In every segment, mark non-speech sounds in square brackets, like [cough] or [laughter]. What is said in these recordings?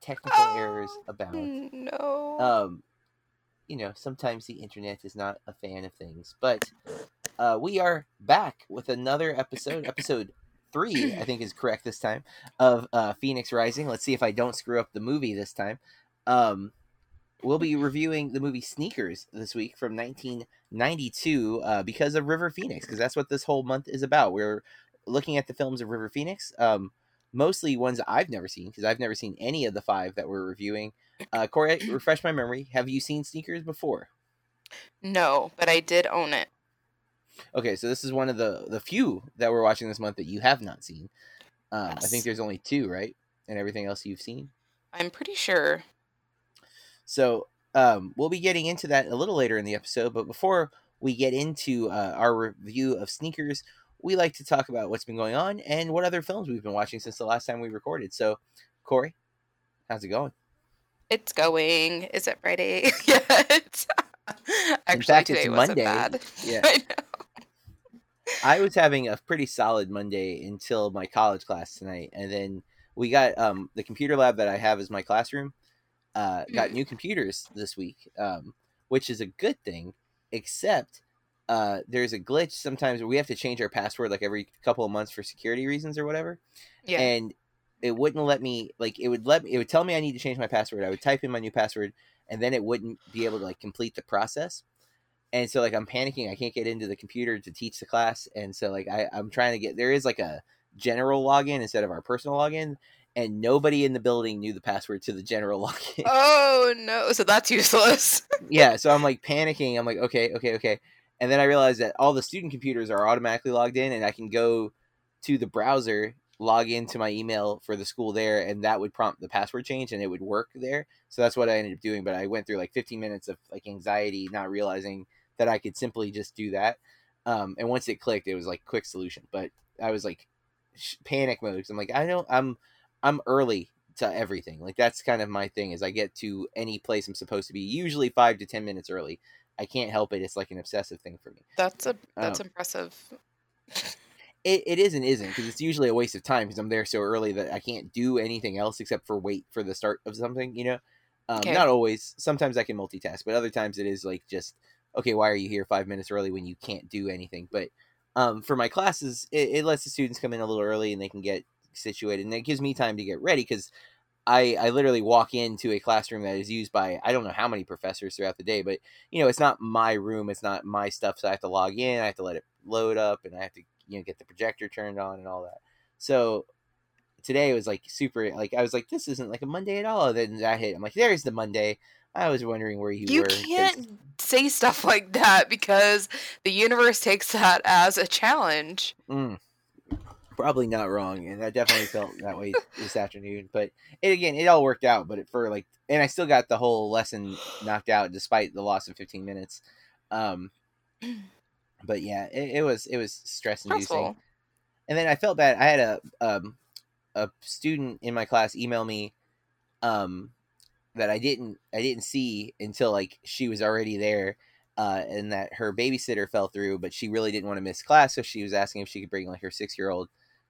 Technical oh, errors abound. No. Um, you know, sometimes the internet is not a fan of things, but uh, we are back with another episode, episode three, I think is correct this time, of uh, Phoenix Rising. Let's see if I don't screw up the movie this time. Um, we'll be reviewing the movie Sneakers this week from 1992 uh, because of River Phoenix, because that's what this whole month is about. We're looking at the films of River Phoenix. Um, mostly ones I've never seen because I've never seen any of the five that we're reviewing. Uh, Corey, [clears throat] refresh my memory. Have you seen Sneakers before? No, but I did own it. Okay, so this is one of the the few that we're watching this month that you have not seen. Um, yes. I think there's only two, right? And everything else you've seen. I'm pretty sure. So um, we'll be getting into that a little later in the episode, but before we get into uh, our review of Sneakers, we like to talk about what's been going on and what other films we've been watching since the last time we recorded. So, Corey, how's it going? It's going. Is it Friday [laughs] yet? [laughs] Actually, In fact, it's Monday. Bad. Yeah. [laughs] I. I was having a pretty solid Monday until my college class tonight, and then we got um, the computer lab that I have as my classroom. Uh, got mm. new computers this week, um, which is a good thing, except uh, there's a glitch sometimes where we have to change our password like every couple of months for security reasons or whatever. Yeah. And it wouldn't let me like it would let me it would tell me I need to change my password. I would type in my new password and then it wouldn't be able to like complete the process. And so like I'm panicking, I can't get into the computer to teach the class. And so like I, I'm trying to get there is like a general login instead of our personal login. And nobody in the building knew the password to the general [laughs] login. Oh no, so that's useless. yeah, so I'm like panicking. I'm like, okay, okay, okay and then I realized that all the student computers are automatically logged in, and I can go to the browser, log into my email for the school there, and that would prompt the password change, and it would work there. So that's what I ended up doing. But I went through like 15 minutes of like anxiety, not realizing that I could simply just do that. Um, and once it clicked, it was like quick solution. But I was like sh- panic mode because I'm like, I don't, I'm, I'm early to everything. Like that's kind of my thing is I get to any place I'm supposed to be usually five to ten minutes early. I can't help it. It's like an obsessive thing for me. That's a that's um, impressive. It, it is and isn't because it's usually a waste of time because I'm there so early that I can't do anything else except for wait for the start of something. You know, um, okay. not always. Sometimes I can multitask, but other times it is like just okay. Why are you here five minutes early when you can't do anything? But um, for my classes, it, it lets the students come in a little early and they can get situated, and it gives me time to get ready because I, I literally walk into a classroom that is used by I don't know how many professors throughout the day, but you know it's not my room, it's not my stuff, so I have to log in, I have to let it load up, and I have to you know get the projector turned on and all that. So today was like super like I was like this isn't like a Monday at all. Then that hit, I'm like there's the Monday. I was wondering where you, you were. You can't say stuff like that because the universe takes that as a challenge. Mm probably not wrong, and I definitely felt that way this afternoon. But it, again, it all worked out. But for like, and I still got the whole lesson knocked out despite the loss of 15 minutes. Um, [clears throat] but yeah, it, it was it was stress inducing. And then I felt bad. I had a um a student in my class email me um that I didn't I didn't see until like she was already there. Uh, and that her babysitter fell through, but she really didn't want to miss class, so she was asking if she could bring like her six year old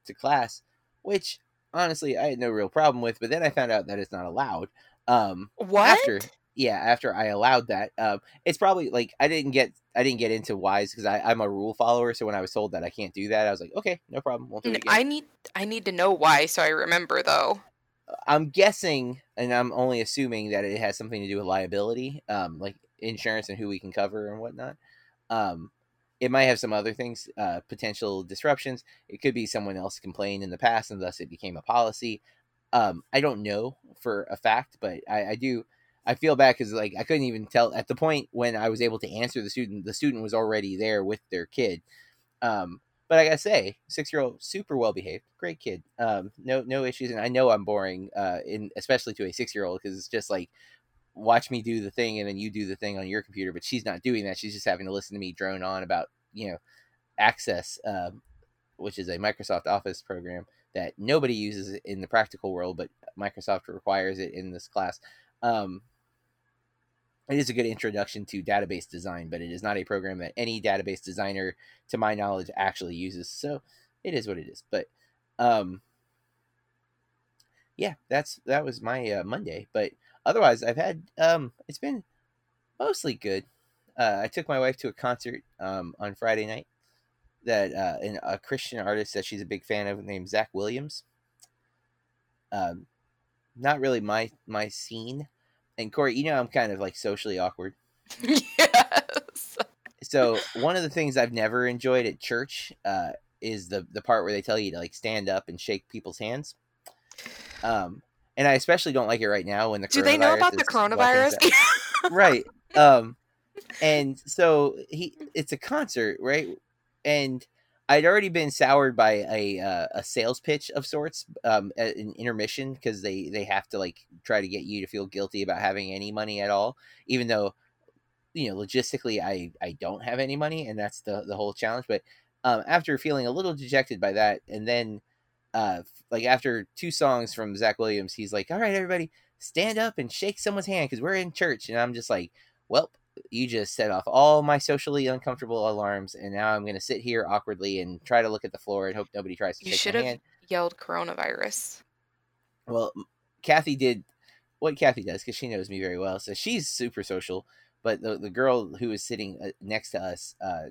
to class, which honestly I had no real problem with. But then I found out that it's not allowed. Um, what? After, yeah, after I allowed that, um, it's probably like I didn't get I didn't get into whys because I'm a rule follower. So when I was told that I can't do that, I was like, okay, no problem. We'll I need I need to know why so I remember though. I'm guessing, and I'm only assuming that it has something to do with liability, um, like insurance and who we can cover and whatnot. Um, it might have some other things, uh, potential disruptions. It could be someone else complained in the past, and thus it became a policy. Um, I don't know for a fact, but I, I do. I feel bad because like I couldn't even tell at the point when I was able to answer the student. The student was already there with their kid. Um, but I gotta say, six year old, super well behaved, great kid. Um, no no issues, and I know I'm boring, uh, in especially to a six year old because it's just like watch me do the thing and then you do the thing on your computer but she's not doing that. She's just having to listen to me drone on about you know access uh, which is a microsoft office program that nobody uses in the practical world but microsoft requires it in this class. Um, it is a good introduction to database design but it is not a program that any database designer to my knowledge actually uses. So it is what it is. But um, yeah that's that was my uh, monday but otherwise, I've had um, it's been mostly good. Uh, I took my wife to a concert um, on Friday night that uh, an, a Christian artist that she's a big fan of named Zach Williams. Um, not really my my scene. And Corey, you know I'm kind of like socially awkward. [laughs] yes. So one of the things I've never enjoyed at church uh, is the the part where they tell you to like stand up and shake people's hands. Um, and I especially don't like it right now when the do they know about the coronavirus? [laughs] [laughs] right. Um, and so he, it's a concert, right? And I'd already been soured by a uh, a sales pitch of sorts, um, an intermission because they they have to like try to get you to feel guilty about having any money at all, even though you know logistically I I don't have any money, and that's the the whole challenge. But um, after feeling a little dejected by that, and then uh, like after two songs from Zach Williams, he's like, "All right, everybody, stand up and shake someone's hand because we're in church." And I'm just like, "Well, you just set off all my socially uncomfortable alarms, and now I'm going to sit here awkwardly and try to look at the floor and hope nobody tries to you shake my hand." Yelled coronavirus. Well, Kathy did what Kathy does because she knows me very well, so she's super social. But the the girl who was sitting uh, next to us uh,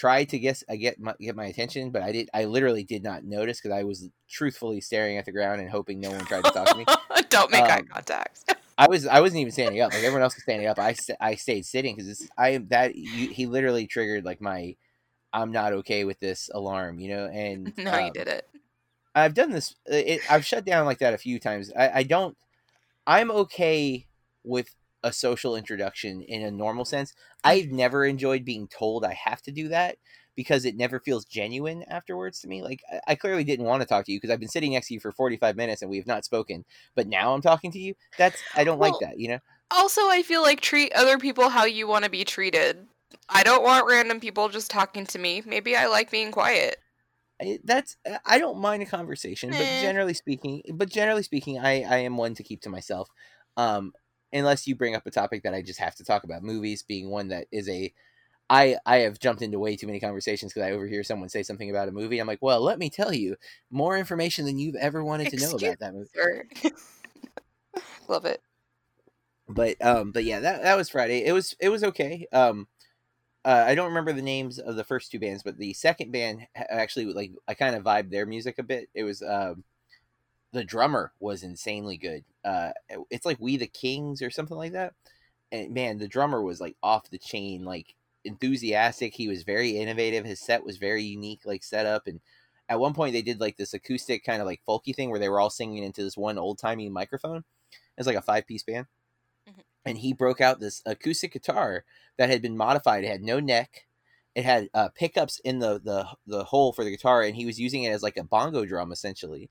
tried to guess I uh, get my, get my attention, but I did. I literally did not notice because I was truthfully staring at the ground and hoping no one tried to talk to me. [laughs] Don't make um, eye contact. [laughs] I was I wasn't even standing up. Like everyone else was standing up. I I stayed sitting because I that you, he literally triggered like my I'm not okay with this alarm, you know. And [laughs] no, um, you did it. I've done this. Uh, it, I've shut down like that a few times. I, I don't. I'm okay with a social introduction in a normal sense. I've never enjoyed being told I have to do that because it never feels genuine afterwards to me. Like I, clearly didn't want to talk to you because I've been sitting next to you for 45 minutes and we have not spoken, but now I'm talking to you. That's I don't well, like that, you know. Also, I feel like treat other people how you want to be treated. I don't want random people just talking to me. Maybe I like being quiet. that's I don't mind a conversation, eh. but generally speaking, but generally speaking, I I am one to keep to myself. Um, unless you bring up a topic that I just have to talk about. Movies being one that is a I I have jumped into way too many conversations because I overhear someone say something about a movie. I'm like, well, let me tell you more information than you've ever wanted Excuse to know about that movie. [laughs] Love it. But um, but yeah, that that was Friday. It was it was okay. Um, uh, I don't remember the names of the first two bands, but the second band actually like I kind of vibed their music a bit. It was um, the drummer was insanely good. Uh, it's like We the Kings or something like that. And man, the drummer was like off the chain, like enthusiastic. He was very innovative. His set was very unique, like setup. And at one point, they did like this acoustic kind of like folky thing where they were all singing into this one old timey microphone. It's like a five piece band. Mm-hmm. And he broke out this acoustic guitar that had been modified. It had no neck. It had uh, pickups in the, the the hole for the guitar, and he was using it as like a bongo drum essentially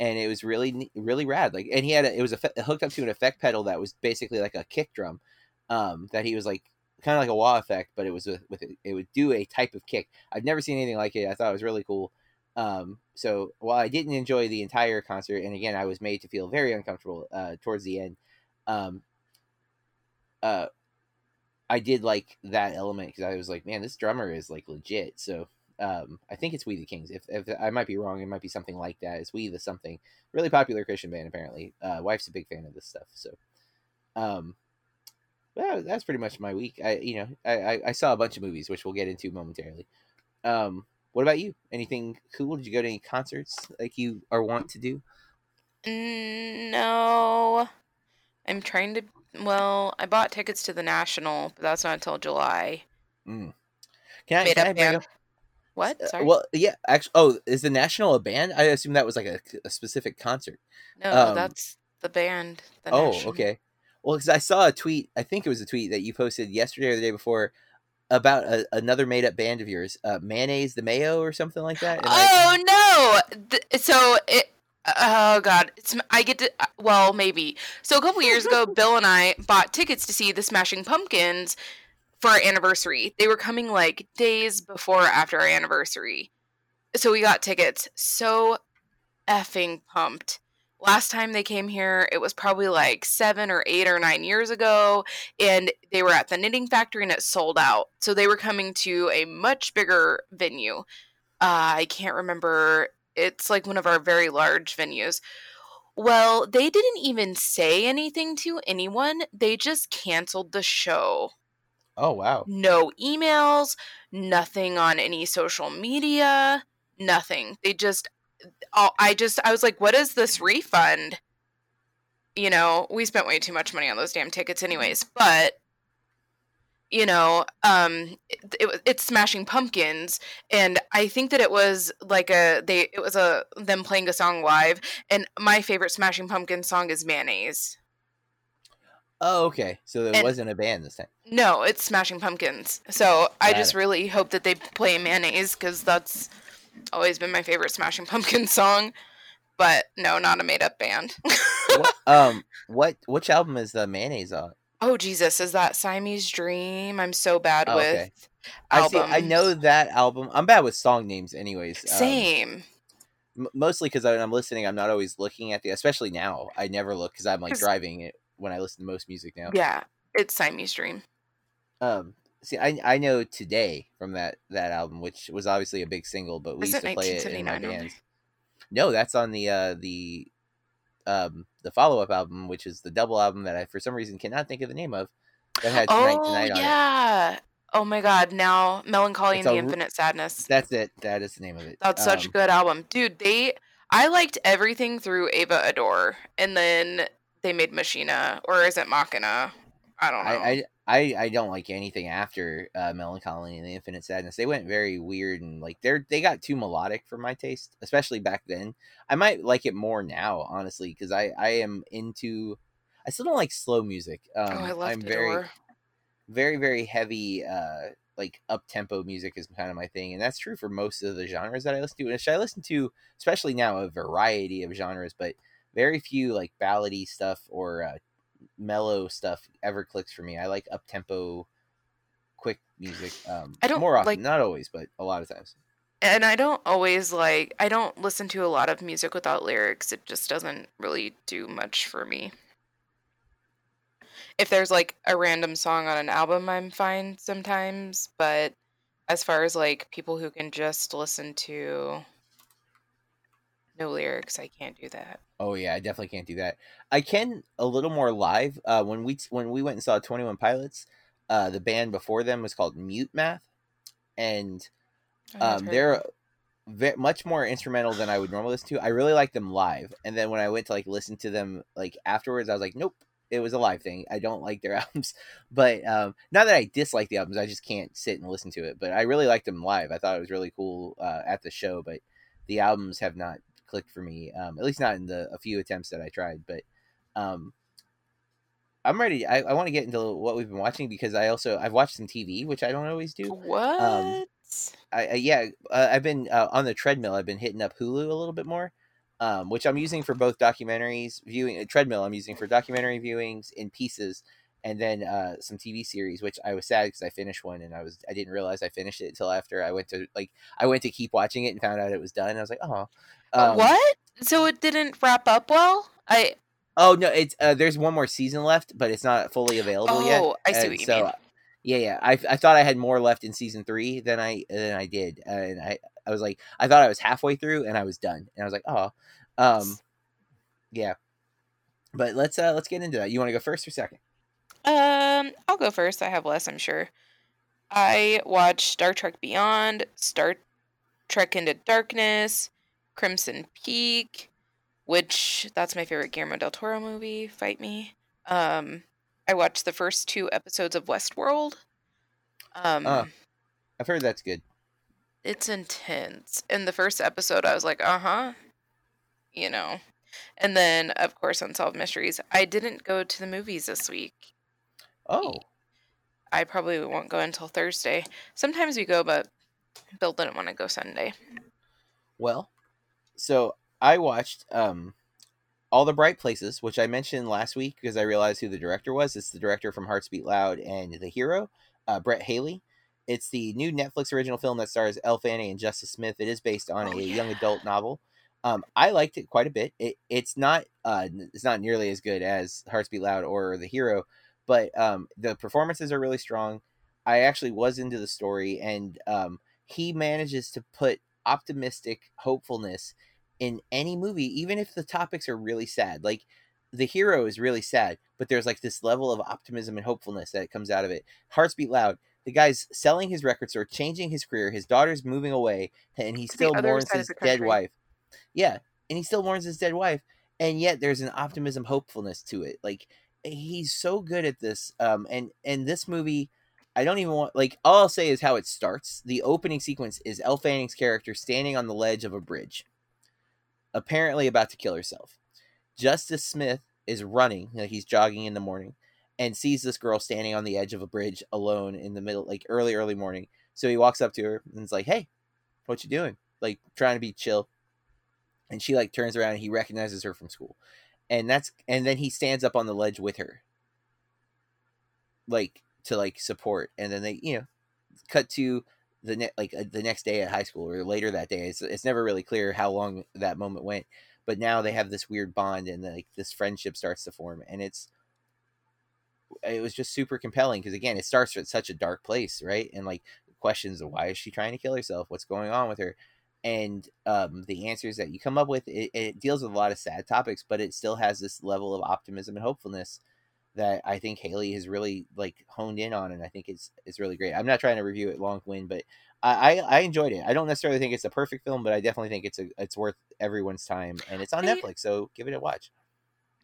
and it was really really rad. Like, and he had a, it was a, hooked up to an effect pedal that was basically like a kick drum, um, that he was like kind of like a wah effect, but it was a, with it, it would do a type of kick. I've never seen anything like it. I thought it was really cool. Um, so while I didn't enjoy the entire concert, and again I was made to feel very uncomfortable uh, towards the end, um, uh, I did like that element because I was like, man, this drummer is like legit. So um, I think it's We the Kings. If, if I might be wrong, it might be something like that. It's We the something. Really popular Christian band apparently. Uh, wife's a big fan of this stuff. So, um, well, that's pretty much my week. I you know I, I saw a bunch of movies, which we'll get into momentarily. Um, what about you? Anything cool? Did you go to any concerts like you are want to do? Mm, no, I'm trying to. Well, I bought tickets to the National, but that's not until July. Mm. Can I, can I bring up? What? Uh, Sorry. well, yeah. Actually, oh, is the National a band? I assume that was like a, a specific concert. No, um, that's the band. The oh, National. okay. Well, because I saw a tweet. I think it was a tweet that you posted yesterday or the day before about a, another made up band of yours, uh, Mayonnaise the Mayo or something like that. oh I... no! so it Oh God, it's, I get to. Uh, well, maybe. So a couple years ago, Bill and I bought tickets to see the Smashing Pumpkins for our anniversary. They were coming like days before after our anniversary, so we got tickets. So effing pumped. Last time they came here, it was probably like seven or eight or nine years ago, and they were at the Knitting Factory and it sold out. So they were coming to a much bigger venue. Uh, I can't remember it's like one of our very large venues. Well, they didn't even say anything to anyone. They just canceled the show. Oh, wow. No emails, nothing on any social media, nothing. They just I just I was like, "What is this refund?" You know, we spent way too much money on those damn tickets anyways, but you know um it, it, it's smashing pumpkins and i think that it was like a they it was a them playing a song live and my favorite smashing pumpkin song is mayonnaise oh okay so it and, wasn't a band this time no it's smashing pumpkins so Got i just it. really hope that they play mayonnaise because that's always been my favorite smashing pumpkin [laughs] song but no not a made-up band what, [laughs] um what which album is the mayonnaise on Oh Jesus, is that Siamese Dream? I'm so bad oh, with okay. I see. I know that album. I'm bad with song names, anyways. Um, Same. Um, mostly because when I'm listening, I'm not always looking at the. Especially now, I never look because I'm like driving it when I listen to most music now. Yeah, it's Siamese Dream. Um. See, I I know today from that that album, which was obviously a big single, but we Is used to play it in my bands. No, that's on the uh the um, the follow up album, which is the double album that I for some reason cannot think of the name of. That had Tonight oh, Tonight yeah. Oh my god, now Mellon Collie it's and the Infinite Sadness. That's it. That is the name of it. That's um, such a good album. Dude, they I liked everything through Ava Adore and then they made Machina or is it Machina? I don't know. I, I, I, I don't like anything after uh, Mellon Collie and the Infinite Sadness. They went very weird and like they're they got too melodic for my taste, especially back then. I might like it more now, honestly, because I I am into. I still don't like slow music. Um, oh, I love I'm very, very very heavy. Uh, like up tempo music is kind of my thing, and that's true for most of the genres that I listen to. And I listen to, especially now, a variety of genres, but very few like ballady stuff or uh, mellow stuff ever clicks for me. I like up tempo, quick music. Um, I don't more often, like, not always, but a lot of times. And I don't always like. I don't listen to a lot of music without lyrics. It just doesn't really do much for me. If there's like a random song on an album, I'm fine sometimes. But as far as like people who can just listen to no lyrics, I can't do that. Oh yeah, I definitely can't do that. I can a little more live. Uh, when we when we went and saw Twenty One Pilots, uh, the band before them was called Mute Math, and um, they're very, much more instrumental than I would normally listen to. I really like them live, and then when I went to like listen to them like afterwards, I was like, nope, it was a live thing. I don't like their [laughs] albums, but um, not that I dislike the albums, I just can't sit and listen to it. But I really liked them live. I thought it was really cool uh, at the show, but the albums have not clicked for me. Um, at least not in the a few attempts that I tried. But um, I'm ready. I, I want to get into what we've been watching because I also I've watched some TV, which I don't always do. What? Um, I, I yeah, uh, I've been uh, on the treadmill. I've been hitting up Hulu a little bit more, um, which I'm using for both documentaries viewing. A treadmill I'm using for documentary viewings in pieces, and then uh, some TV series, which I was sad because I finished one and I was I didn't realize I finished it until after I went to like I went to keep watching it and found out it was done. I was like, oh, um, what? So it didn't wrap up well? I. Oh no! It's uh, there's one more season left, but it's not fully available oh, yet. Oh, I see and what you so, mean. Yeah, yeah. I, I thought I had more left in season three than I than I did, and I I was like I thought I was halfway through and I was done, and I was like, oh, um, yeah. But let's uh let's get into that. You want to go first or second? Um, I'll go first. I have less, I'm sure. I watched Star Trek Beyond, Star Trek Into Darkness, Crimson Peak, which that's my favorite Guillermo del Toro movie. Fight me. Um, I watched the first two episodes of Westworld. Um, uh, I've heard that's good. It's intense. In the first episode, I was like, uh huh, you know. And then, of course, Unsolved Mysteries. I didn't go to the movies this week. Oh. I probably won't go until Thursday. Sometimes we go, but Bill didn't want to go Sunday. Well, so I watched um, all the bright places, which I mentioned last week because I realized who the director was. It's the director from Hearts Beat Loud and The Hero, uh, Brett Haley. It's the new Netflix original film that stars Elle Fanning and Justice Smith. It is based on oh, a yeah. young adult novel. Um, I liked it quite a bit. It, it's not uh, it's not nearly as good as Hearts Beat Loud or The Hero, but um, the performances are really strong. I actually was into the story, and um, he manages to put optimistic hopefulness in any movie, even if the topics are really sad. Like the hero is really sad, but there's like this level of optimism and hopefulness that comes out of it. Hearts beat loud. The guy's selling his record store, changing his career. His daughter's moving away, and he still mourns his dead wife. Yeah, and he still mourns his dead wife, and yet there's an optimism, hopefulness to it. Like he's so good at this. Um, and and this movie I don't even want like all I'll say is how it starts. The opening sequence is Elle Fanning's character standing on the ledge of a bridge, apparently about to kill herself. Justice Smith is running, like he's jogging in the morning, and sees this girl standing on the edge of a bridge alone in the middle, like early, early morning. So he walks up to her and is like, "Hey, what you doing?" Like trying to be chill. And she like turns around and he recognizes her from school, and that's and then he stands up on the ledge with her, like to like support and then they you know cut to the ne- like uh, the next day at high school or later that day it's, it's never really clear how long that moment went but now they have this weird bond and like this friendship starts to form and it's it was just super compelling because again it starts at such a dark place right? And like questions of why is she trying to kill herself? What's going on with her? And um, the answers that you come up with it, it deals with a lot of sad topics but it still has this level of optimism and hopefulness that I think Haley has really like honed in on, and I think it's it's really great. I'm not trying to review it long wind, but I, I, I enjoyed it. I don't necessarily think it's a perfect film, but I definitely think it's a it's worth everyone's time, and it's on I Netflix, so give it a watch.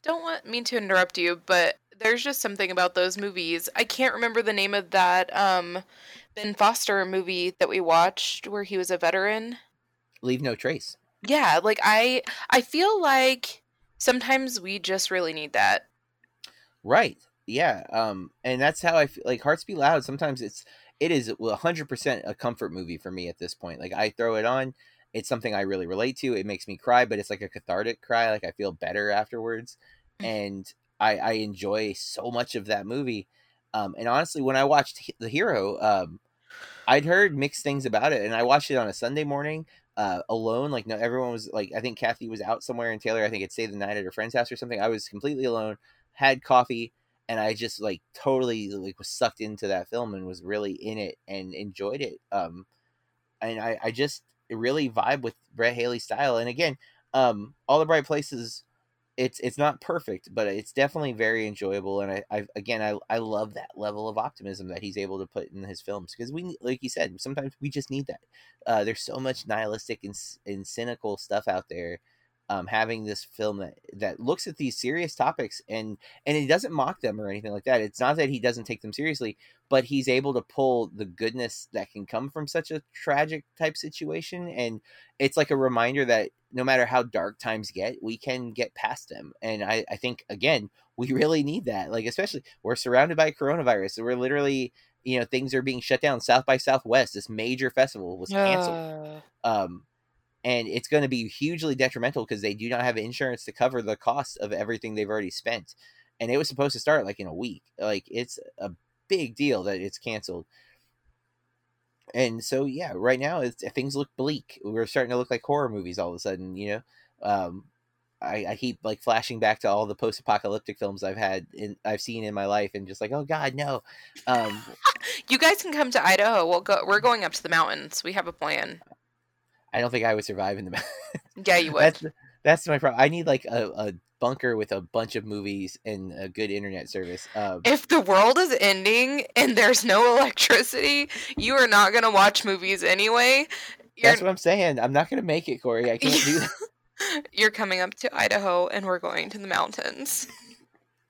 Don't want mean to interrupt you, but there's just something about those movies. I can't remember the name of that um, Ben Foster movie that we watched where he was a veteran. Leave no trace. Yeah, like I I feel like sometimes we just really need that Right. Yeah. Um, and that's how I feel like Hearts Beat Loud. Sometimes it's it is hundred percent a comfort movie for me at this point. Like I throw it on, it's something I really relate to. It makes me cry, but it's like a cathartic cry. Like I feel better afterwards, mm. and I I enjoy so much of that movie. Um, and honestly, when I watched The Hero, um, I'd heard mixed things about it, and I watched it on a Sunday morning uh, alone. Like no, everyone was like, I think Kathy was out somewhere, and Taylor, I think, had stayed the night at her friend's house or something. I was completely alone had coffee, and I just like totally like was sucked into that film and was really in it and enjoyed it. Um, and I I just really vibe with Brett Haley's style. And again, um, all the bright places. It's it's not perfect, but it's definitely very enjoyable. And I, I again I, I love that level of optimism that he's able to put in his films because we like you said sometimes we just need that. Uh, there's so much nihilistic and, and cynical stuff out there um, having this film that that looks at these serious topics and and he doesn't mock them or anything like that. It's not that he doesn't take them seriously, but he's able to pull the goodness that can come from such a tragic type situation, and it's like a reminder that no matter how dark times get, we can get past them. And I, I think again, we really need that. Like especially we're surrounded by coronavirus, so we're literally you know things are being shut down. South by Southwest, this major festival was canceled. Uh... Um, and it's going to be hugely detrimental because they do not have insurance to cover the cost of everything they've already spent and it was supposed to start like in a week like it's a big deal that it's canceled. And so yeah right now things look bleak. We're starting to look like horror movies all of a sudden you know? Um, I, I keep like flashing back to all the post-apocalyptic films I've had in I've seen in my life and just like oh god no. Um, [laughs] you guys can come to Idaho. We'll go we're going up to the mountains. We have a plan I don't think I would survive in the. [laughs] yeah, you would. That's that's my problem. I need like a, a bunker with a bunch of movies and a good internet service. Um, if the world is ending and there's no electricity, you are not gonna watch movies anyway. You're... That's what I'm saying. I'm not gonna make it, Corey. I can't do [laughs] that. You're coming up to Idaho, and we're going to the mountains.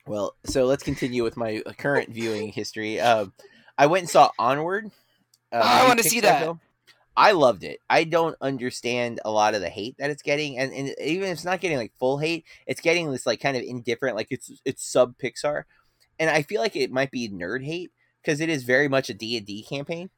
Well, so let's continue with my current viewing history. Um, I went and saw Onward. Uh, oh, I want to see that. Film. I loved it. I don't understand a lot of the hate that it's getting, and, and even if it's not getting like full hate, it's getting this like kind of indifferent, like it's it's sub Pixar, and I feel like it might be nerd hate because it is very much a D and D campaign.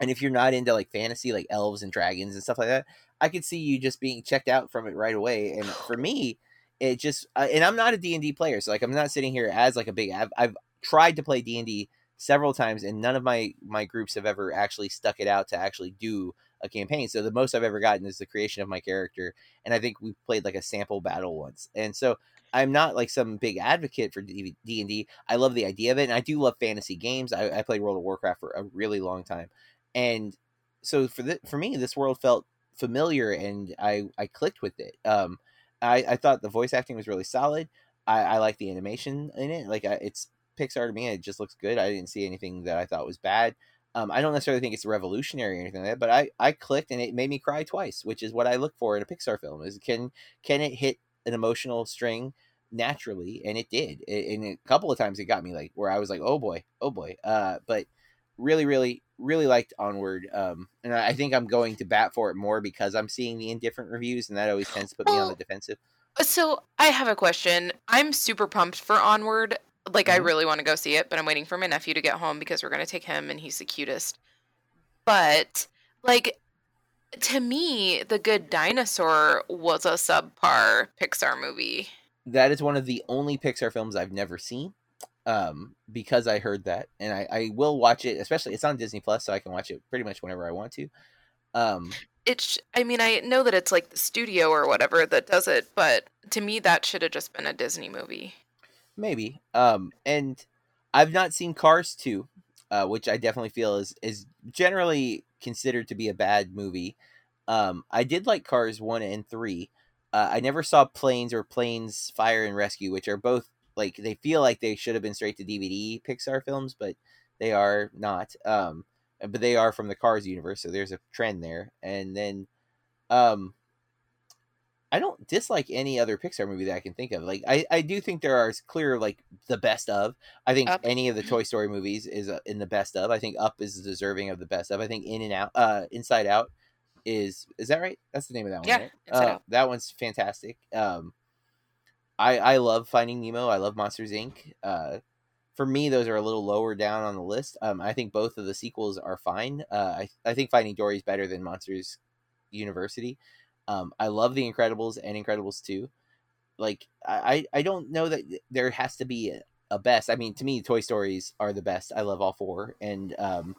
and if you're not into like fantasy, like elves and dragons and stuff like that, I could see you just being checked out from it right away. And for me, it just uh, and I'm not a D&D player, so like I'm not sitting here as like a big I've, I've tried to play D&D several times and none of my my groups have ever actually stuck it out to actually do a campaign. So the most I've ever gotten is the creation of my character, and I think we played like a sample battle once. And so I'm not like some big advocate for D and D. I love the idea of it, and I do love fantasy games. I, I played World of Warcraft for a really long time, and so for the, for me, this world felt familiar, and I I clicked with it. Um, I I thought the voice acting was really solid. I, I like the animation in it. Like I, it's Pixar to me. It just looks good. I didn't see anything that I thought was bad. Um, I don't necessarily think it's revolutionary or anything like that, but I, I clicked and it made me cry twice, which is what I look for in a Pixar film. Is can can it hit an emotional string naturally? And it did. It, and a couple of times it got me like where I was like, oh boy, oh boy. Uh, but really, really, really liked Onward. Um, and I, I think I'm going to bat for it more because I'm seeing the indifferent reviews, and that always tends to put me on the defensive. So I have a question. I'm super pumped for Onward. Like mm-hmm. I really want to go see it, but I'm waiting for my nephew to get home because we're gonna take him and he's the cutest. But like to me, The Good Dinosaur was a subpar Pixar movie. That is one of the only Pixar films I've never seen. Um, because I heard that, and I, I will watch it. Especially, it's on Disney Plus, so I can watch it pretty much whenever I want to. Um, it's. I mean, I know that it's like the studio or whatever that does it, but to me, that should have just been a Disney movie. Maybe. Um, and I've not seen Cars 2, uh, which I definitely feel is is generally considered to be a bad movie. Um, I did like Cars 1 and 3. Uh, I never saw Planes or Planes Fire and Rescue, which are both like they feel like they should have been straight to DVD Pixar films, but they are not. Um, but they are from the Cars universe, so there's a trend there. And then um I don't dislike any other Pixar movie that I can think of. Like I, I do think there are clear like the best of. I think Up. any of the Toy Story movies is uh, in the best of. I think Up is deserving of the best of. I think In and Out, uh, Inside Out is is that right? That's the name of that one. Yeah, right? uh, that one's fantastic. Um, I I love Finding Nemo. I love Monsters Inc. Uh, for me, those are a little lower down on the list. Um, I think both of the sequels are fine. Uh, I I think Finding Dory is better than Monsters University. Um, I love The Incredibles and Incredibles 2. Like, I, I don't know that there has to be a, a best. I mean, to me, Toy Stories are the best. I love all four. And um,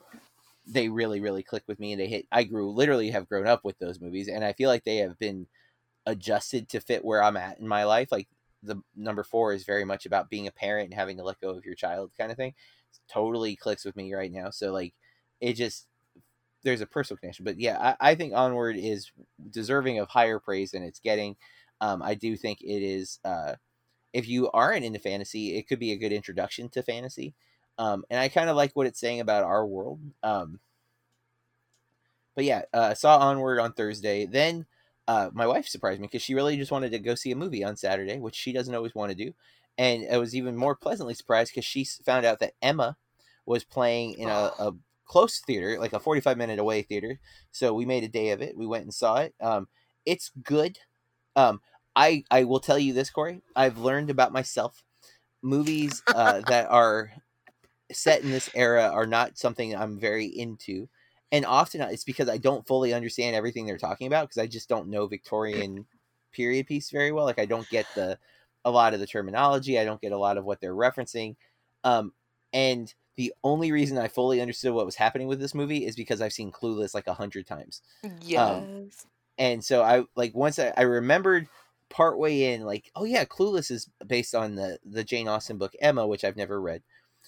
they really, really click with me. And they hit, I grew, literally have grown up with those movies. And I feel like they have been adjusted to fit where I'm at in my life. Like, the number four is very much about being a parent and having to let go of your child kind of thing. It totally clicks with me right now. So, like, it just there's a personal connection. But yeah, I, I, think Onward is deserving of higher praise than it's getting. Um, I do think it is. Uh, if you aren't into fantasy, it could be a good introduction to fantasy. Um, and I kind of like what it's saying about our world. Um, but yeah, uh, I saw Onward on Thursday. Then uh, my wife surprised me because she really just wanted to go see a movie on Saturday, which she doesn't always want to do. And I was even more pleasantly surprised because she found out that Emma was playing in a, a close theater, like a 45 minute away theater. So we made a day of it. We went and saw it. Um, it's good. Um, I, I will tell you this, Corey. I've learned about myself. Movies uh, [laughs] that are set in this era are not something I'm very into. And often it's because I don't fully understand everything they're talking about because I just don't know Victorian period piece very well. Like I don't get the a lot of the terminology. I don't get a lot of what they're referencing. Um, and the only reason I fully understood what was happening with this movie is because I've seen Clueless like a hundred times. Um, yes. Um, and so I like once I, I remembered partway in, like, oh yeah, Clueless is based on the the Jane Austen book Emma, which I've never read,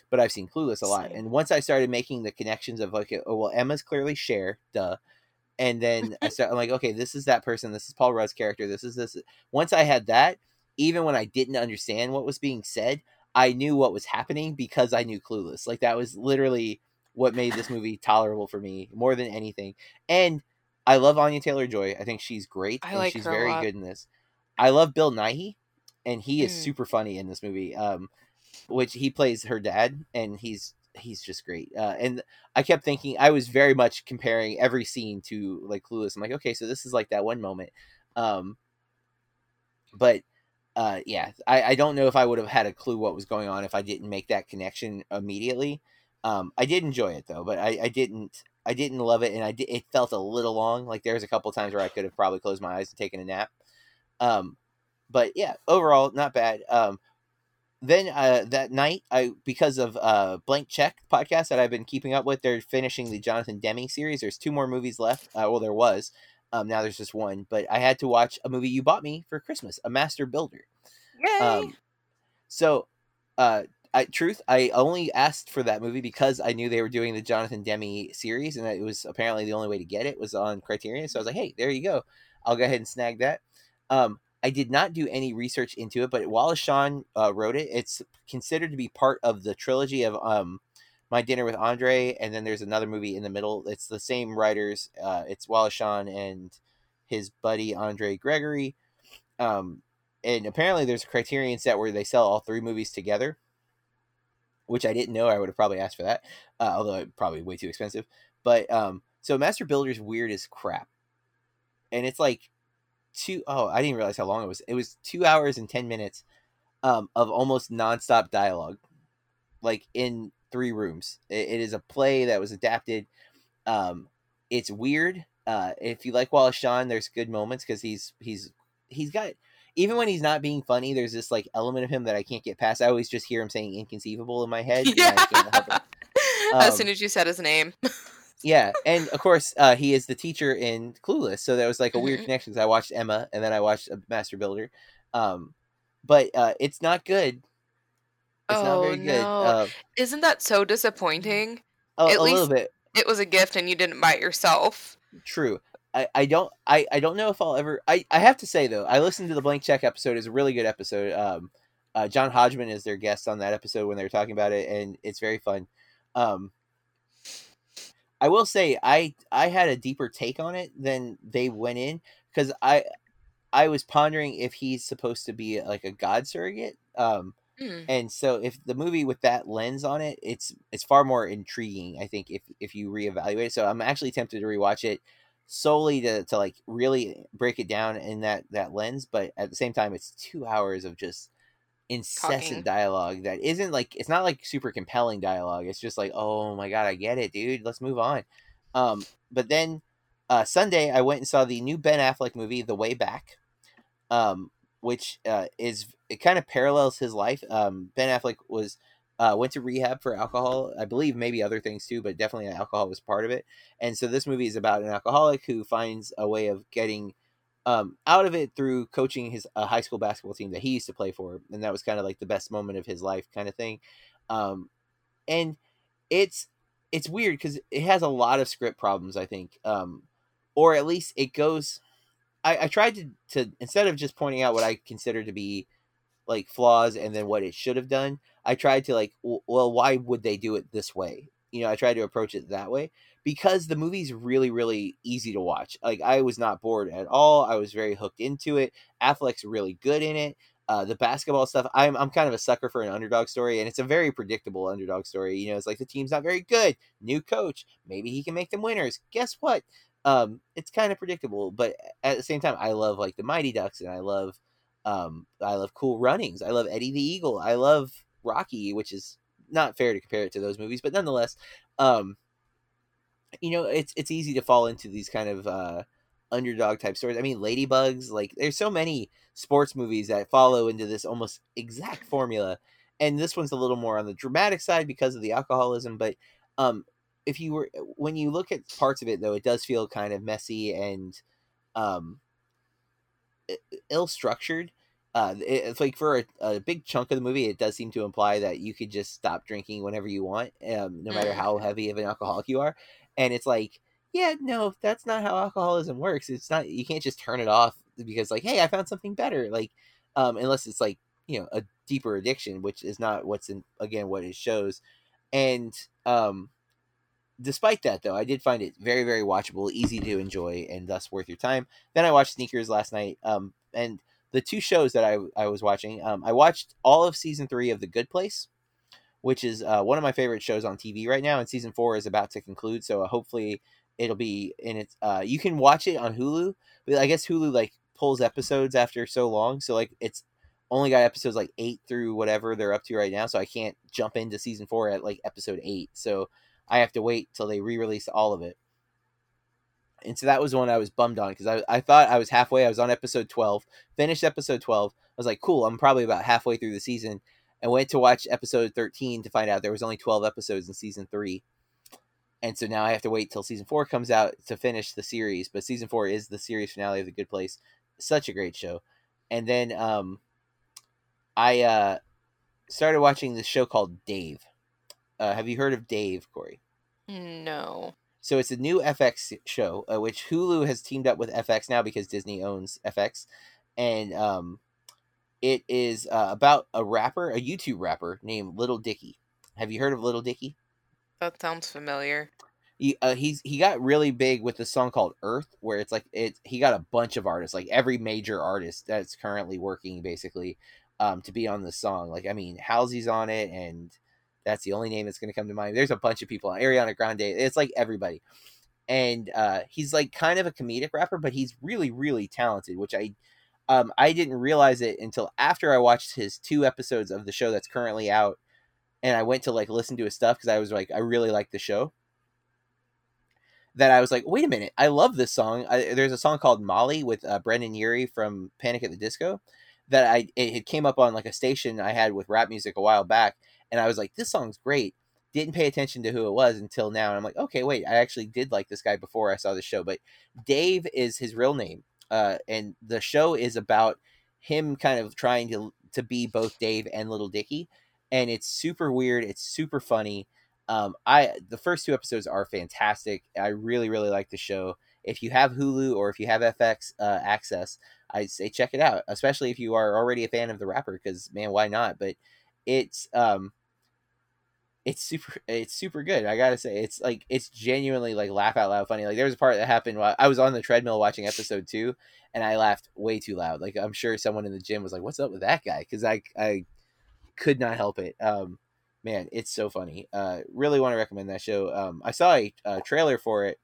but I've seen Clueless a lot. Same. And once I started making the connections of like, oh well, Emma's clearly Cher, duh. And then [laughs] I start, I'm like, okay, this is that person. This is Paul Rudd's character. This is this. Once I had that, even when I didn't understand what was being said, I knew what was happening because I knew Clueless. Like that was literally what made this movie tolerable for me more than anything. And I love Anya Taylor Joy. I think she's great. I and like she's very good in this. I love Bill Nighy, and he is mm. super funny in this movie. Um, which he plays her dad, and he's he's just great. Uh, and I kept thinking I was very much comparing every scene to like Clueless. I'm like, okay, so this is like that one moment. Um, but uh, yeah, I, I don't know if I would have had a clue what was going on if I didn't make that connection immediately. Um, I did enjoy it though, but I, I didn't I didn't love it, and I did, it felt a little long. Like there was a couple times where I could have probably closed my eyes and taken a nap. Um, but yeah, overall not bad. Um, then uh, that night, I because of uh, Blank Check podcast that I've been keeping up with, they're finishing the Jonathan Demme series. There's two more movies left. Uh, well, there was. Um, now there's just one, but I had to watch a movie you bought me for Christmas, A Master Builder. Yay! Um, so, uh, I, truth, I only asked for that movie because I knew they were doing the Jonathan Demme series, and it was apparently the only way to get it was on Criterion. So I was like, hey, there you go. I'll go ahead and snag that. Um, I did not do any research into it, but Wallace Shawn uh, wrote it. It's considered to be part of the trilogy of um, My Dinner with Andre, and then there's another movie in the middle. It's the same writers. Uh, it's Wallace Shawn and his buddy Andre Gregory. Um, and apparently there's a Criterion set where they sell all three movies together, which I didn't know. I would have probably asked for that, uh, although probably way too expensive. But um, so Master Builder's weird as crap, and it's like two oh I didn't realize how long it was. It was two hours and ten minutes um, of almost nonstop dialogue, like in three rooms. it, it is a play that was adapted. Um, it's weird. Uh, if you like Wallace Shawn, there's good moments because he's he's he's got even when he's not being funny, there's this like element of him that I can't get past. I always just hear him saying inconceivable in my head. Yeah. [laughs] Um, as soon as you said his name. [laughs] yeah, and of course, uh, he is the teacher in Clueless, so that was like a weird mm-hmm. connection. Because I watched Emma, and then I watched a Master Builder, um, but uh, it's not good. It's oh, not very good. No. Uh, Isn't that so disappointing? A, At a least little bit. It was a gift, and you didn't buy it yourself. True. I, I don't I, I don't know if I'll ever I, I have to say though I listened to the blank check episode it's a really good episode um uh, John Hodgman is their guest on that episode when they were talking about it and it's very fun um I will say I I had a deeper take on it than they went in because I I was pondering if he's supposed to be like a god surrogate. Um, mm. and so if the movie with that lens on it, it's it's far more intriguing. I think if if you reevaluate it. So I'm actually tempted to rewatch it solely to, to like really break it down in that that lens, but at the same time, it's two hours of just incessant Talking. dialogue that isn't like it's not like super compelling dialogue. It's just like, oh my god, I get it, dude. Let's move on. Um, but then uh, Sunday, I went and saw the new Ben Affleck movie, The Way Back, um, which uh, is it kind of parallels his life. Um, ben Affleck was uh, went to rehab for alcohol, I believe maybe other things too, but definitely alcohol was part of it. And so this movie is about an alcoholic who finds a way of getting um, out of it through coaching his a high school basketball team that he used to play for, and that was kind of like the best moment of his life, kind of thing. Um, and it's it's weird because it has a lot of script problems, I think, um, or at least it goes. I, I tried to to instead of just pointing out what I consider to be like flaws and then what it should have done, I tried to like, well, why would they do it this way? You know, I tried to approach it that way because the movie's really really easy to watch like i was not bored at all i was very hooked into it affleck's really good in it uh, the basketball stuff I'm, I'm kind of a sucker for an underdog story and it's a very predictable underdog story you know it's like the team's not very good new coach maybe he can make them winners guess what um, it's kind of predictable but at the same time i love like the mighty ducks and i love um, i love cool runnings i love eddie the eagle i love rocky which is not fair to compare it to those movies but nonetheless um, you know, it's it's easy to fall into these kind of uh, underdog type stories. I mean, Ladybugs, like there's so many sports movies that follow into this almost exact formula, and this one's a little more on the dramatic side because of the alcoholism. But um, if you were when you look at parts of it, though, it does feel kind of messy and um, ill structured. Uh, it's like for a, a, big chunk of the movie, it does seem to imply that you could just stop drinking whenever you want, um, no matter mm. how heavy of an alcoholic you are. And it's like yeah no that's not how alcoholism works. It's not you can't just turn it off because like hey i found something better like um unless it's like you know a deeper addiction which is not what's in again what it shows. And um despite that though i did find it very very watchable easy to enjoy and thus worth your time. Then i watched sneakers last night um and the two shows that i i was watching um i watched all of season three of the good place which is uh, one of my favorite shows on TV right now. And season four is about to conclude, so uh, hopefully it'll be in its. Uh, you can watch it on Hulu, but I guess Hulu like pulls episodes after so long, so like it's only got episodes like eight through whatever they're up to right now. So I can't jump into season four at like episode eight. So I have to wait till they re-release all of it. And so that was one I was bummed on because I, I thought I was halfway. I was on episode 12, finished episode 12. I was like, cool, I'm probably about halfway through the season. And went to watch episode 13 to find out there was only 12 episodes in season three. And so now I have to wait till season four comes out to finish the series. But season four is the series finale of The Good Place. Such a great show. And then um, I uh, started watching this show called Dave. Uh, have you heard of Dave, Corey? No. So it's a new FX show, uh, which Hulu has teamed up with FX now because Disney owns FX, and um, it is uh, about a rapper, a YouTube rapper named Little Dicky. Have you heard of Little Dicky? That sounds familiar. He uh, he's he got really big with the song called Earth, where it's like it. He got a bunch of artists, like every major artist that's currently working, basically, um, to be on the song. Like I mean, Halsey's on it, and that's the only name that's going to come to mind. There's a bunch of people. Ariana Grande. It's like everybody. And uh, he's like kind of a comedic rapper, but he's really, really talented, which I um, I didn't realize it until after I watched his two episodes of the show that's currently out, and I went to like listen to his stuff because I was like, I really like the show. That I was like, wait a minute, I love this song. I, there's a song called Molly with uh, Brendon Urie from Panic at the Disco that I it came up on like a station I had with rap music a while back, and I was like, this song's great. Didn't pay attention to who it was until now, and I'm like, okay, wait, I actually did like this guy before I saw the show. But Dave is his real name, uh, and the show is about him kind of trying to to be both Dave and Little Dicky, and it's super weird. It's super funny. Um, I the first two episodes are fantastic. I really really like the show. If you have Hulu or if you have FX uh, access, I say check it out. Especially if you are already a fan of the rapper, because man, why not? But it's um it's super it's super good i gotta say. It's like it's genuinely like laugh out loud funny. Like there was a part that happened while i was on the treadmill watching episode two and i laughed way too loud. Like i'm sure someone in the gym was like what's up with that guy? Because i i could not help it. Um man it's so funny. Uh really want to recommend that show. Um i saw a, a trailer for it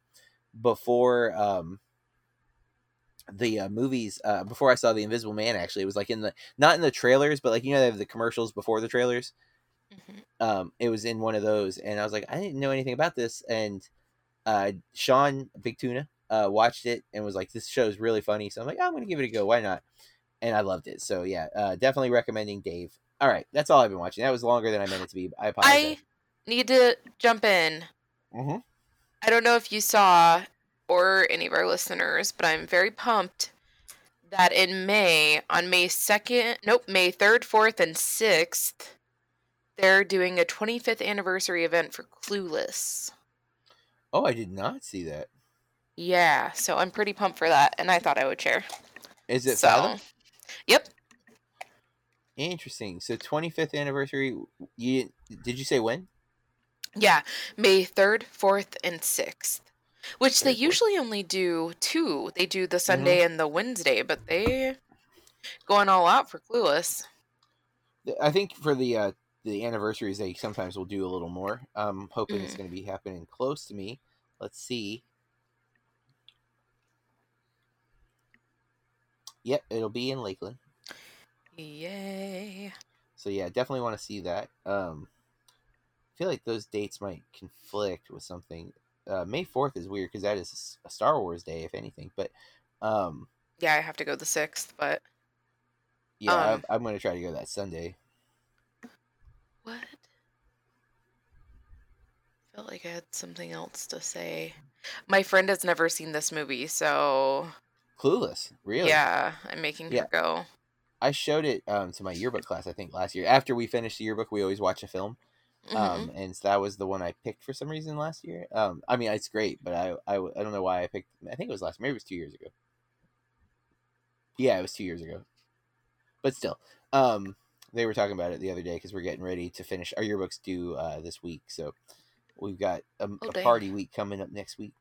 before um the uh, movies uh, before I saw the Invisible Man. Actually, it was like in the not in the trailers, but like you know they have the commercials before the trailers. Mm-hmm. Um, it was in one of those, and I was like, I didn't know anything about this. And uh, Sean Big Tuna uh, watched it and was like, this show is really funny. So I'm like, oh, I'm gonna give it a go. Why not? And I loved it. So yeah, uh, definitely recommending Dave. All right, that's all I've been watching. That was longer than I meant it to be. I apologize. I need to jump in. Mm-hmm. I don't know if you saw or any of our listeners, but I'm very pumped that in May, on May 2nd, nope, May 3rd, 4th, and 6th, they're doing a 25th anniversary event for Clueless. Oh, I did not see that. Yeah, so I'm pretty pumped for that, and I thought I would share. Is it so? Yep. Interesting. So 25th anniversary. You did you say when? Yeah, May 3rd, 4th, and 6th. Which they usually only do two. They do the Sunday mm-hmm. and the Wednesday, but they going all out for Clueless. I think for the uh, the anniversaries, they sometimes will do a little more. I'm hoping mm. it's going to be happening close to me. Let's see. Yep, it'll be in Lakeland. Yay! So yeah, definitely want to see that. Um, I feel like those dates might conflict with something uh, May fourth is weird because that is a Star Wars day, if anything. But um, yeah, I have to go the sixth, but yeah, um, I'm, to try to go that Sunday. What? I Felt like I had something else to say. My friend has never seen this movie, so clueless. Really? Yeah, I'm making yeah. her go. I showed it um, to my yearbook class. I think last year. After we finished the yearbook, we always watch a film. Mm-hmm. Um, and so that was the one I picked for some reason last year. Um, I mean, it's great, but I, I, I don't know why I picked. I think it was last. Maybe it was two years ago. Yeah, it was two years ago. But still, um, they were talking about it the other day because we're getting ready to finish our yearbooks due uh, this week. So we've got a, oh, a party week coming up next week.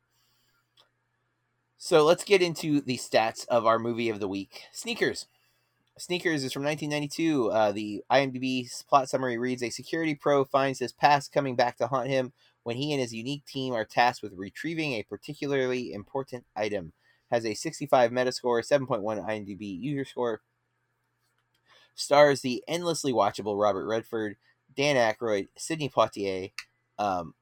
So let's get into the stats of our movie of the week. Sneakers. Sneakers is from 1992. Uh, the IMDb plot summary reads A security pro finds his past coming back to haunt him when he and his unique team are tasked with retrieving a particularly important item. Has a 65 Metascore, 7.1 IMDb user score. Stars the endlessly watchable Robert Redford, Dan Aykroyd, Sidney Poitier, um,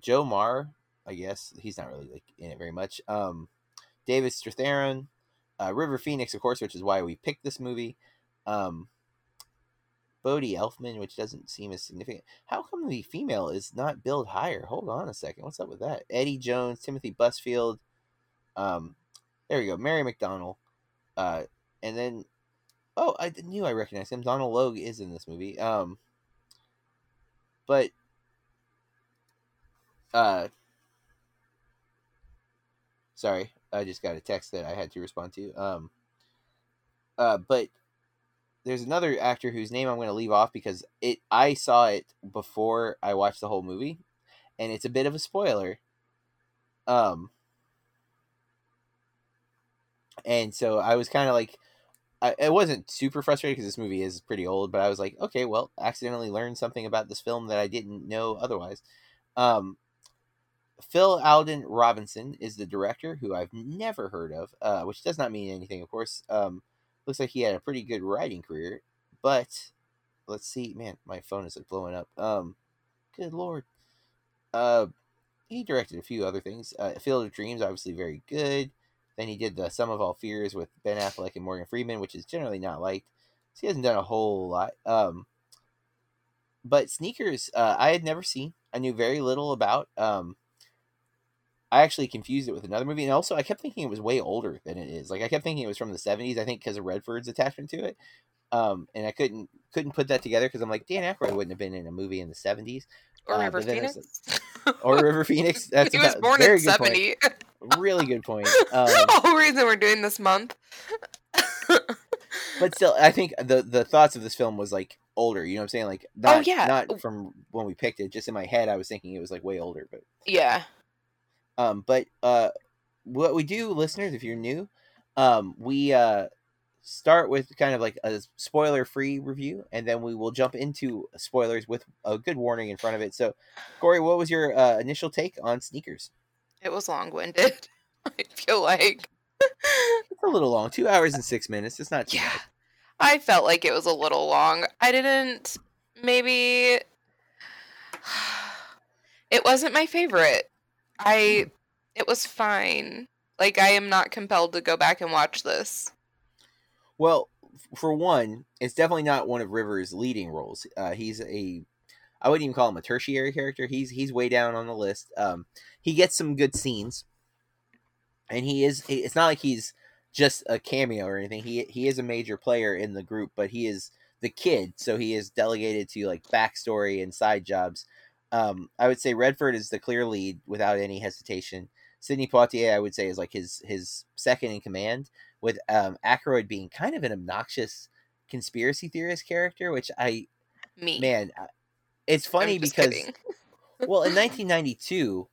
Joe Marr, I guess he's not really like in it very much. Um, David Strathairn, uh, River Phoenix, of course, which is why we picked this movie. Um, Bodhi Elfman, which doesn't seem as significant. How come the female is not billed higher? Hold on a second. What's up with that? Eddie Jones, Timothy Busfield. Um, there we go. Mary McDonnell. Uh, and then, oh, I knew I recognized him. Donald Logue is in this movie. Um, but, uh, sorry, I just got a text that I had to respond to. Um, uh, but there's another actor whose name I'm going to leave off because it I saw it before I watched the whole movie, and it's a bit of a spoiler. Um, and so I was kind of like, I, it wasn't super frustrated because this movie is pretty old, but I was like, okay, well, accidentally learned something about this film that I didn't know otherwise. Um, Phil Alden Robinson is the director, who I've never heard of, uh, which does not mean anything, of course. Um, looks like he had a pretty good writing career, but let's see, man, my phone is like blowing up. Um, good lord. Uh, he directed a few other things. Uh, Field of Dreams, obviously very good. Then he did the Sum of All Fears with Ben Affleck and Morgan Freeman, which is generally not liked. So he hasn't done a whole lot. Um, but Sneakers, uh, I had never seen. I knew very little about. Um, I actually confused it with another movie, and also I kept thinking it was way older than it is. Like I kept thinking it was from the '70s. I think because of Redford's attachment to it, um, and I couldn't couldn't put that together because I'm like Dan Aykroyd wouldn't have been in a movie in the '70s. Or uh, River Phoenix. or River Phoenix. [laughs] That's he was born in '70. Really good point. [laughs] Um, the whole reason we're doing this month. but still, I think the the thoughts of this film was like older. You know what I'm saying? Like oh, not, oh yeah, not from when we picked it. Just in my head, I was thinking it was like way older. But yeah, um, but uh, what we do, listeners, if you're new, um, we uh, start with kind of like a spoiler-free review, and then we will jump into spoilers with a good warning in front of it. So, Corey, what was your uh, initial take on sneakers? It was long-winded. [laughs] I feel like [laughs] it's a little long. Two hours and six minutes. It's not too yeah. Bad. I felt like it was a little long. I didn't. Maybe [sighs] it wasn't my favorite. I it was fine. Like I am not compelled to go back and watch this. Well, for one, it's definitely not one of River's leading roles. Uh, he's a I wouldn't even call him a tertiary character. He's he's way down on the list. Um, he gets some good scenes, and he is. It's not like he's just a cameo or anything. He he is a major player in the group, but he is the kid, so he is delegated to like backstory and side jobs. Um, I would say Redford is the clear lead without any hesitation. Sidney Poitier, I would say, is like his his second in command, with um, Aykroyd being kind of an obnoxious conspiracy theorist character, which I, me man, it's funny because, [laughs] well, in [laughs] 1992,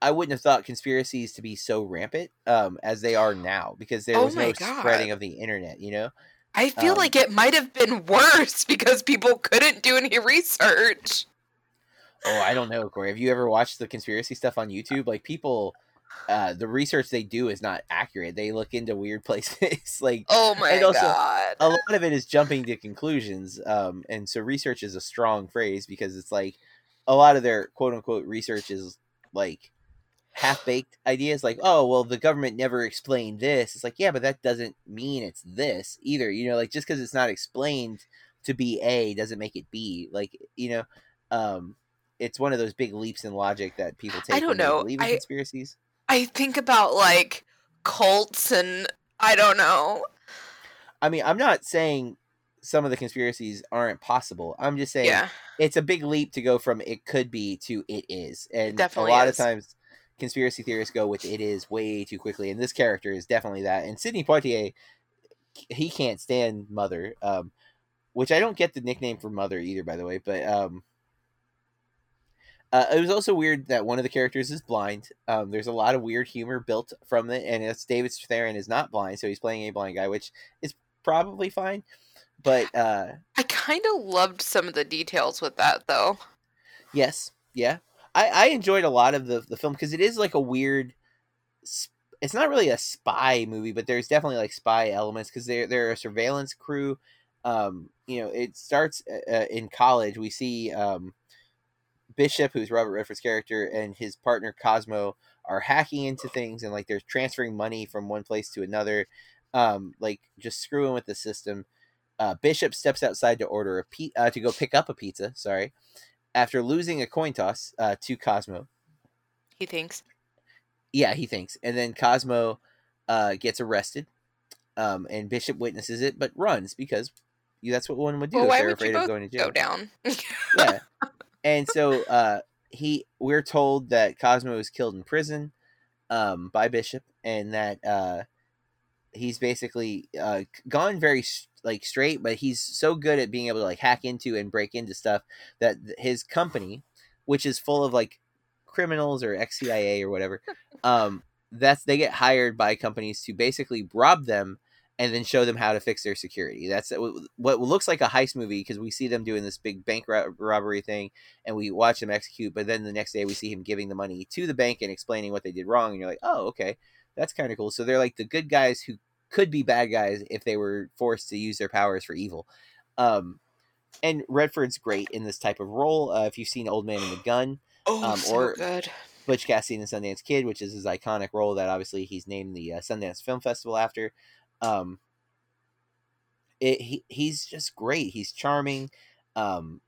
I wouldn't have thought conspiracies to be so rampant um, as they are now because there oh was no God. spreading of the internet. You know, I feel um, like it might have been worse [laughs] because people couldn't do any research. Oh, I don't know, Corey. Have you ever watched the conspiracy stuff on YouTube? Like people, uh, the research they do is not accurate. They look into weird [laughs] places. like oh my also, god, a lot of it is jumping to conclusions. Um, and so research is a strong phrase because it's like a lot of their quote unquote research is like half baked ideas. Like oh well, the government never explained this. It's like yeah, but that doesn't mean it's this either. You know, like just because it's not explained to be A doesn't make it B. Like you know. Um, it's one of those big leaps in logic that people take. I don't know. believe in I, conspiracies. I think about like cults and I don't know. I mean, I'm not saying some of the conspiracies aren't possible. I'm just saying yeah. it's a big leap to go from it could be to it is. And Definitely a lot is. of times conspiracy theorists go with it is way too quickly. And this character is definitely that. And Sidney Poitier, he can't stand Mother, um, which I don't get the nickname for Mother either, by the way. But um, uh, it was also weird that one of the characters is blind. Um, there's a lot of weird humor built from it, and it's David Strathairn is not blind, so he's playing a blind guy, which is probably fine. But uh, I kind of loved some of the details with that, though. Yes, yeah, I, I enjoyed a lot of the the film because it is like a weird. It's not really a spy movie, but there's definitely like spy elements because they're they're a surveillance crew. Um, you know, it starts uh, uh in college. We see um, Bishop, who's Robert Redford's character, and his partner Cosmo are hacking into things and like they're transferring money from one place to another, um, like just screwing with the system. Uh, Bishop steps outside to order a pe- uh, to go pick up a pizza. Sorry, after losing a coin toss uh, to Cosmo. He thinks. Yeah, he thinks, and then Cosmo uh, gets arrested, um, and Bishop witnesses it, but runs because that's what one would do well, if they're afraid of going to jail. Go down. [laughs] yeah, and so uh, he, we're told that Cosmo was killed in prison um, by Bishop, and that uh, he's basically uh, gone very like straight, but he's so good at being able to like hack into and break into stuff that his company, which is full of like criminals or ex CIA or whatever, [laughs] um, that's they get hired by companies to basically rob them and then show them how to fix their security. That's what looks like a heist movie because we see them doing this big bank robbery thing and we watch them execute, but then the next day we see him giving the money to the bank and explaining what they did wrong, and you're like, oh, okay, that's kind of cool. So they're like the good guys who could be bad guys if they were forced to use their powers for evil. Um, and Redford's great in this type of role. Uh, if you've seen Old Man and the Gun, [gasps] oh, um, so or good. Butch Cassidy and Sundance Kid, which is his iconic role that obviously he's named the uh, Sundance Film Festival after. Um, it, he he's just great. He's charming. Um,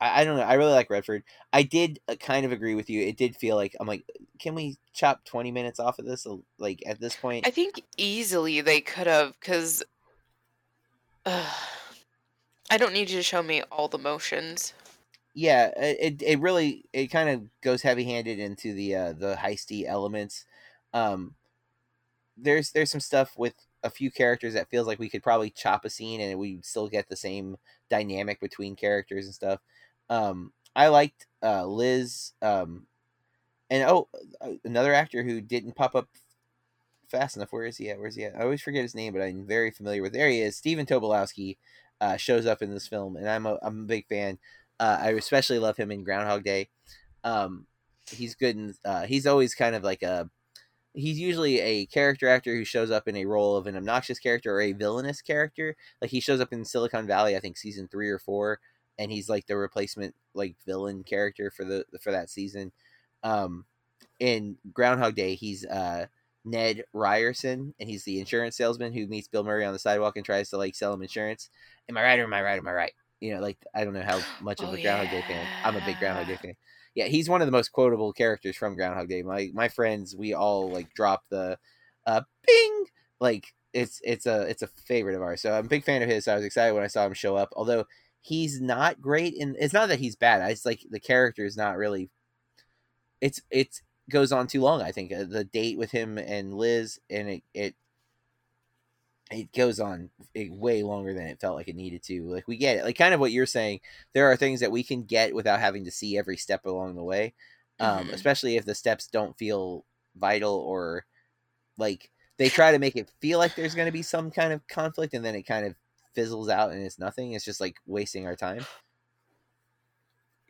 I, I don't know. I really like Redford. I did uh, kind of agree with you. It did feel like I'm like, can we chop 20 minutes off of this? Like at this point, I think easily they could have because uh, [sighs] I don't need you to show me all the motions. Yeah, it it really it kind of goes heavy handed into the uh, the heisty elements. Um, there's there's some stuff with a few characters that feels like we could probably chop a scene and we still get the same dynamic between characters and stuff. Um, I liked uh, Liz, um, and oh, uh, another actor who didn't pop up fast enough. Where is he at? Where's he at? I always forget his name, but I'm very familiar with. There he is. Stephen Tobolowsky uh, shows up in this film, and I'm a I'm a big fan. Uh, I especially love him in Groundhog Day. Um, he's good, and uh, he's always kind of like a. He's usually a character actor who shows up in a role of an obnoxious character or a villainous character. Like he shows up in Silicon Valley, I think season three or four, and he's like the replacement like villain character for the for that season. Um, in Groundhog Day, he's uh Ned Ryerson, and he's the insurance salesman who meets Bill Murray on the sidewalk and tries to like sell him insurance. Am I right or am I right? Am I right? You know, like I don't know how much of oh, a Groundhog yeah. Day fan. I'm a big Groundhog Day fan. Yeah, he's one of the most quotable characters from Groundhog Day. My my friends, we all like drop the uh bing like it's it's a it's a favorite of ours. So I'm a big fan of his. So I was excited when I saw him show up. Although he's not great in it's not that he's bad it's like the character is not really it's it goes on too long i think uh, the date with him and liz and it it it goes on way longer than it felt like it needed to like we get it like kind of what you're saying there are things that we can get without having to see every step along the way um, mm-hmm. especially if the steps don't feel vital or like they try to make it feel like there's going to be some kind of conflict and then it kind of fizzles out and it's nothing. It's just like wasting our time.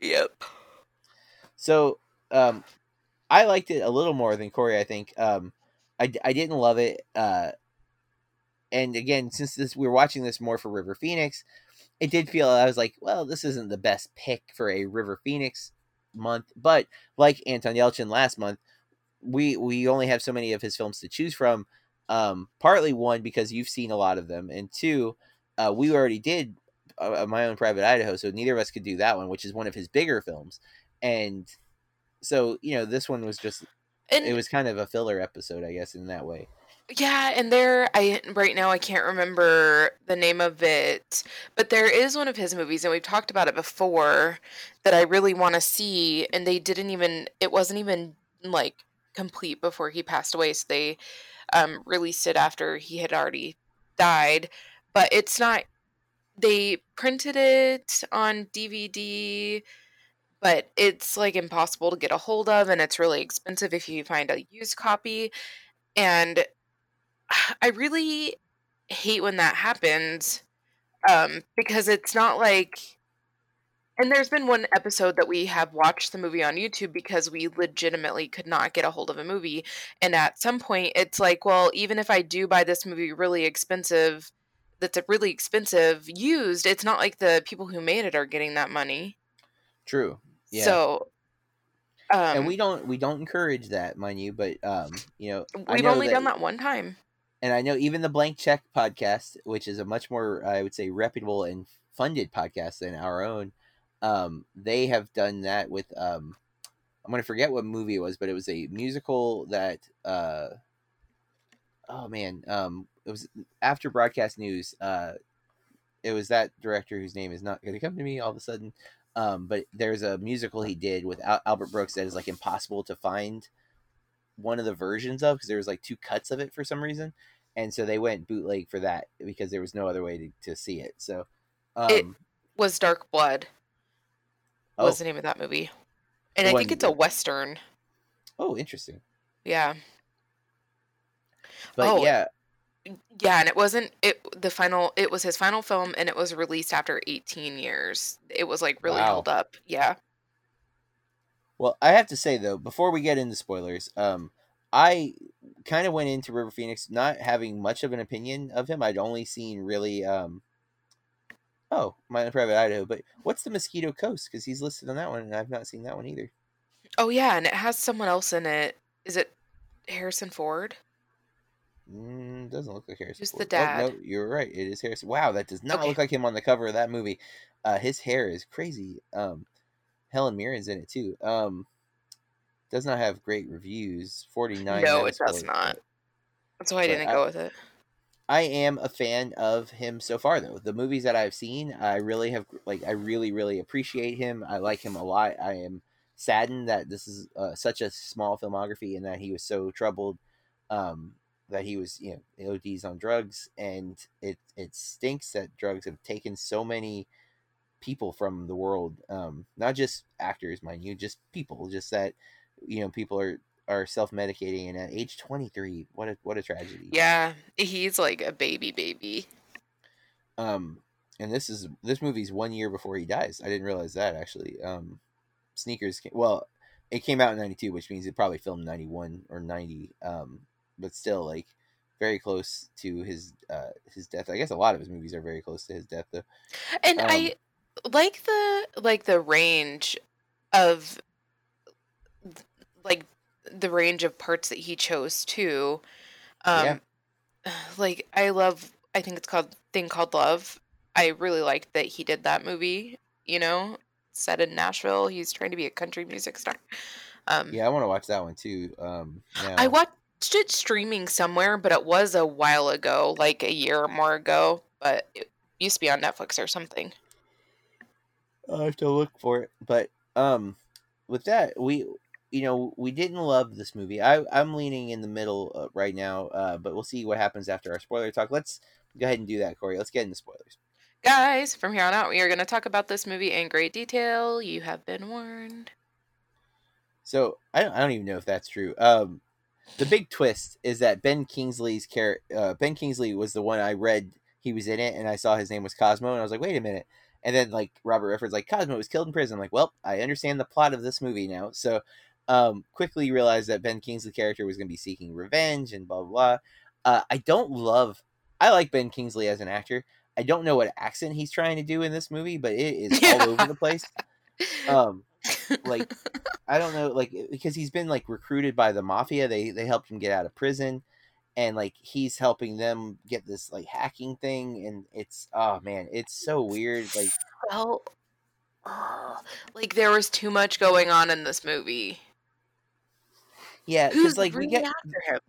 Yep. So, um, I liked it a little more than Corey. I think. Um, I I didn't love it. Uh, and again, since this we are watching this more for River Phoenix, it did feel I was like, well, this isn't the best pick for a River Phoenix month. But like Anton Yelchin last month, we we only have so many of his films to choose from. Um, partly one because you've seen a lot of them, and two, uh, we already did uh, uh, my own private Idaho, so neither of us could do that one, which is one of his bigger films. And so, you know, this one was just and, it was kind of a filler episode, I guess, in that way. Yeah, and there I right now I can't remember the name of it, but there is one of his movies and we've talked about it before that I really want to see and they didn't even it wasn't even like complete before he passed away, so they um released it after he had already died but it's not they printed it on DVD but it's like impossible to get a hold of and it's really expensive if you find a used copy and [sighs] I really hate when that happens um, because it's not like and there's been one episode that we have watched the movie on YouTube because we legitimately could not get a hold of a movie and at some point it's like well even if I do buy this movie really expensive that's a really expensive used, it's not like the people who made it are getting that money. True. Yeah. So um, and we don't we don't encourage that, mind you. But um, you know, we've only that, done that one time. And I know even the Blank Check podcast, which is a much more I would say reputable and funded podcast than our own, um, they have done that with um, I'm gonna forget what movie it was, but it was a musical that uh, oh man, um, it was after broadcast news. Uh, it was that director whose name is not going to come to me all of a sudden. Um, but there's a musical he did with Al- Albert Brooks that is like impossible to find one of the versions of because there was like two cuts of it for some reason, and so they went bootleg for that because there was no other way to, to see it. So um, it was Dark Blood. Oh. Was the name of that movie? And I think it's a western. Oh, interesting. Yeah. But oh, yeah, yeah, and it wasn't it the final it was his final film and it was released after 18 years. It was like really wow. held up. Yeah. Well, I have to say though, before we get into spoilers, um I kind of went into River Phoenix not having much of an opinion of him. I'd only seen really um Oh, my private Idaho, but what's the Mosquito Coast? Because he's listed on that one, and I've not seen that one either. Oh yeah, and it has someone else in it. Is it Harrison Ford? Mm, doesn't look like Harrison. Just Ford. the dad. Oh, no, you're right. It is Harrison. Wow, that does not okay. look like him on the cover of that movie. Uh, his hair is crazy. Um, Helen Mirren's in it too. Um, does not have great reviews. Forty nine. No, it does not. That's why I didn't I, go with it. I am a fan of him so far, though. The movies that I've seen, I really have like. I really, really appreciate him. I like him a lot. I am saddened that this is uh, such a small filmography and that he was so troubled um, that he was you know ODs on drugs, and it it stinks that drugs have taken so many people from the world, um, not just actors, mind you, just people, just that you know people are are self medicating, and at age twenty three, what a what a tragedy. Yeah, he's like a baby baby. Um, and this is this movie's one year before he dies. I didn't realize that actually. Um, Sneakers, came, well, it came out in '92, which means it probably filmed '91 or '90. Um, but still like very close to his uh his death. I guess a lot of his movies are very close to his death though. And um, I like the like the range of like the range of parts that he chose too. Um yeah. [sighs] like I love I think it's called Thing Called Love. I really liked that he did that movie, you know, set in Nashville. He's trying to be a country music star. Um, yeah, I want to watch that one too. Um, now. I watched watched it streaming somewhere, but it was a while ago, like a year or more ago. But it used to be on Netflix or something. I have to look for it. But um, with that, we you know we didn't love this movie. I I'm leaning in the middle uh, right now. Uh, but we'll see what happens after our spoiler talk. Let's go ahead and do that, Corey. Let's get into spoilers. Guys, from here on out, we are going to talk about this movie in great detail. You have been warned. So I don't, I don't even know if that's true. Um, the big twist is that Ben Kingsley's character, uh, Ben Kingsley was the one I read he was in it, and I saw his name was Cosmo, and I was like, wait a minute. And then like Robert Redford's like Cosmo was killed in prison. I'm like, well, I understand the plot of this movie now. So um, quickly realized that Ben Kingsley's character was going to be seeking revenge and blah blah blah. Uh, I don't love. I like Ben Kingsley as an actor. I don't know what accent he's trying to do in this movie, but it is all over the place. [laughs] Um, like [laughs] I don't know, like because he's been like recruited by the mafia. They they helped him get out of prison, and like he's helping them get this like hacking thing, and it's oh man, it's so weird. Like well, oh, like there was too much going on in this movie. Yeah, because like we get after him.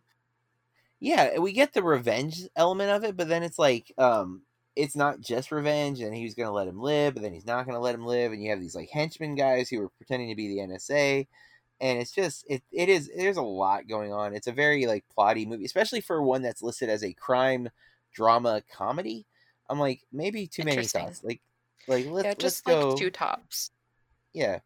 Yeah, we get the revenge element of it, but then it's like um it's not just revenge and he's going to let him live but then he's not going to let him live and you have these like henchmen guys who are pretending to be the nsa and it's just it, it is there's a lot going on. It's a very like plotty movie especially for one that's listed as a crime drama comedy. I'm like maybe too many thoughts like like let's, yeah, just let's go like two tops. Yeah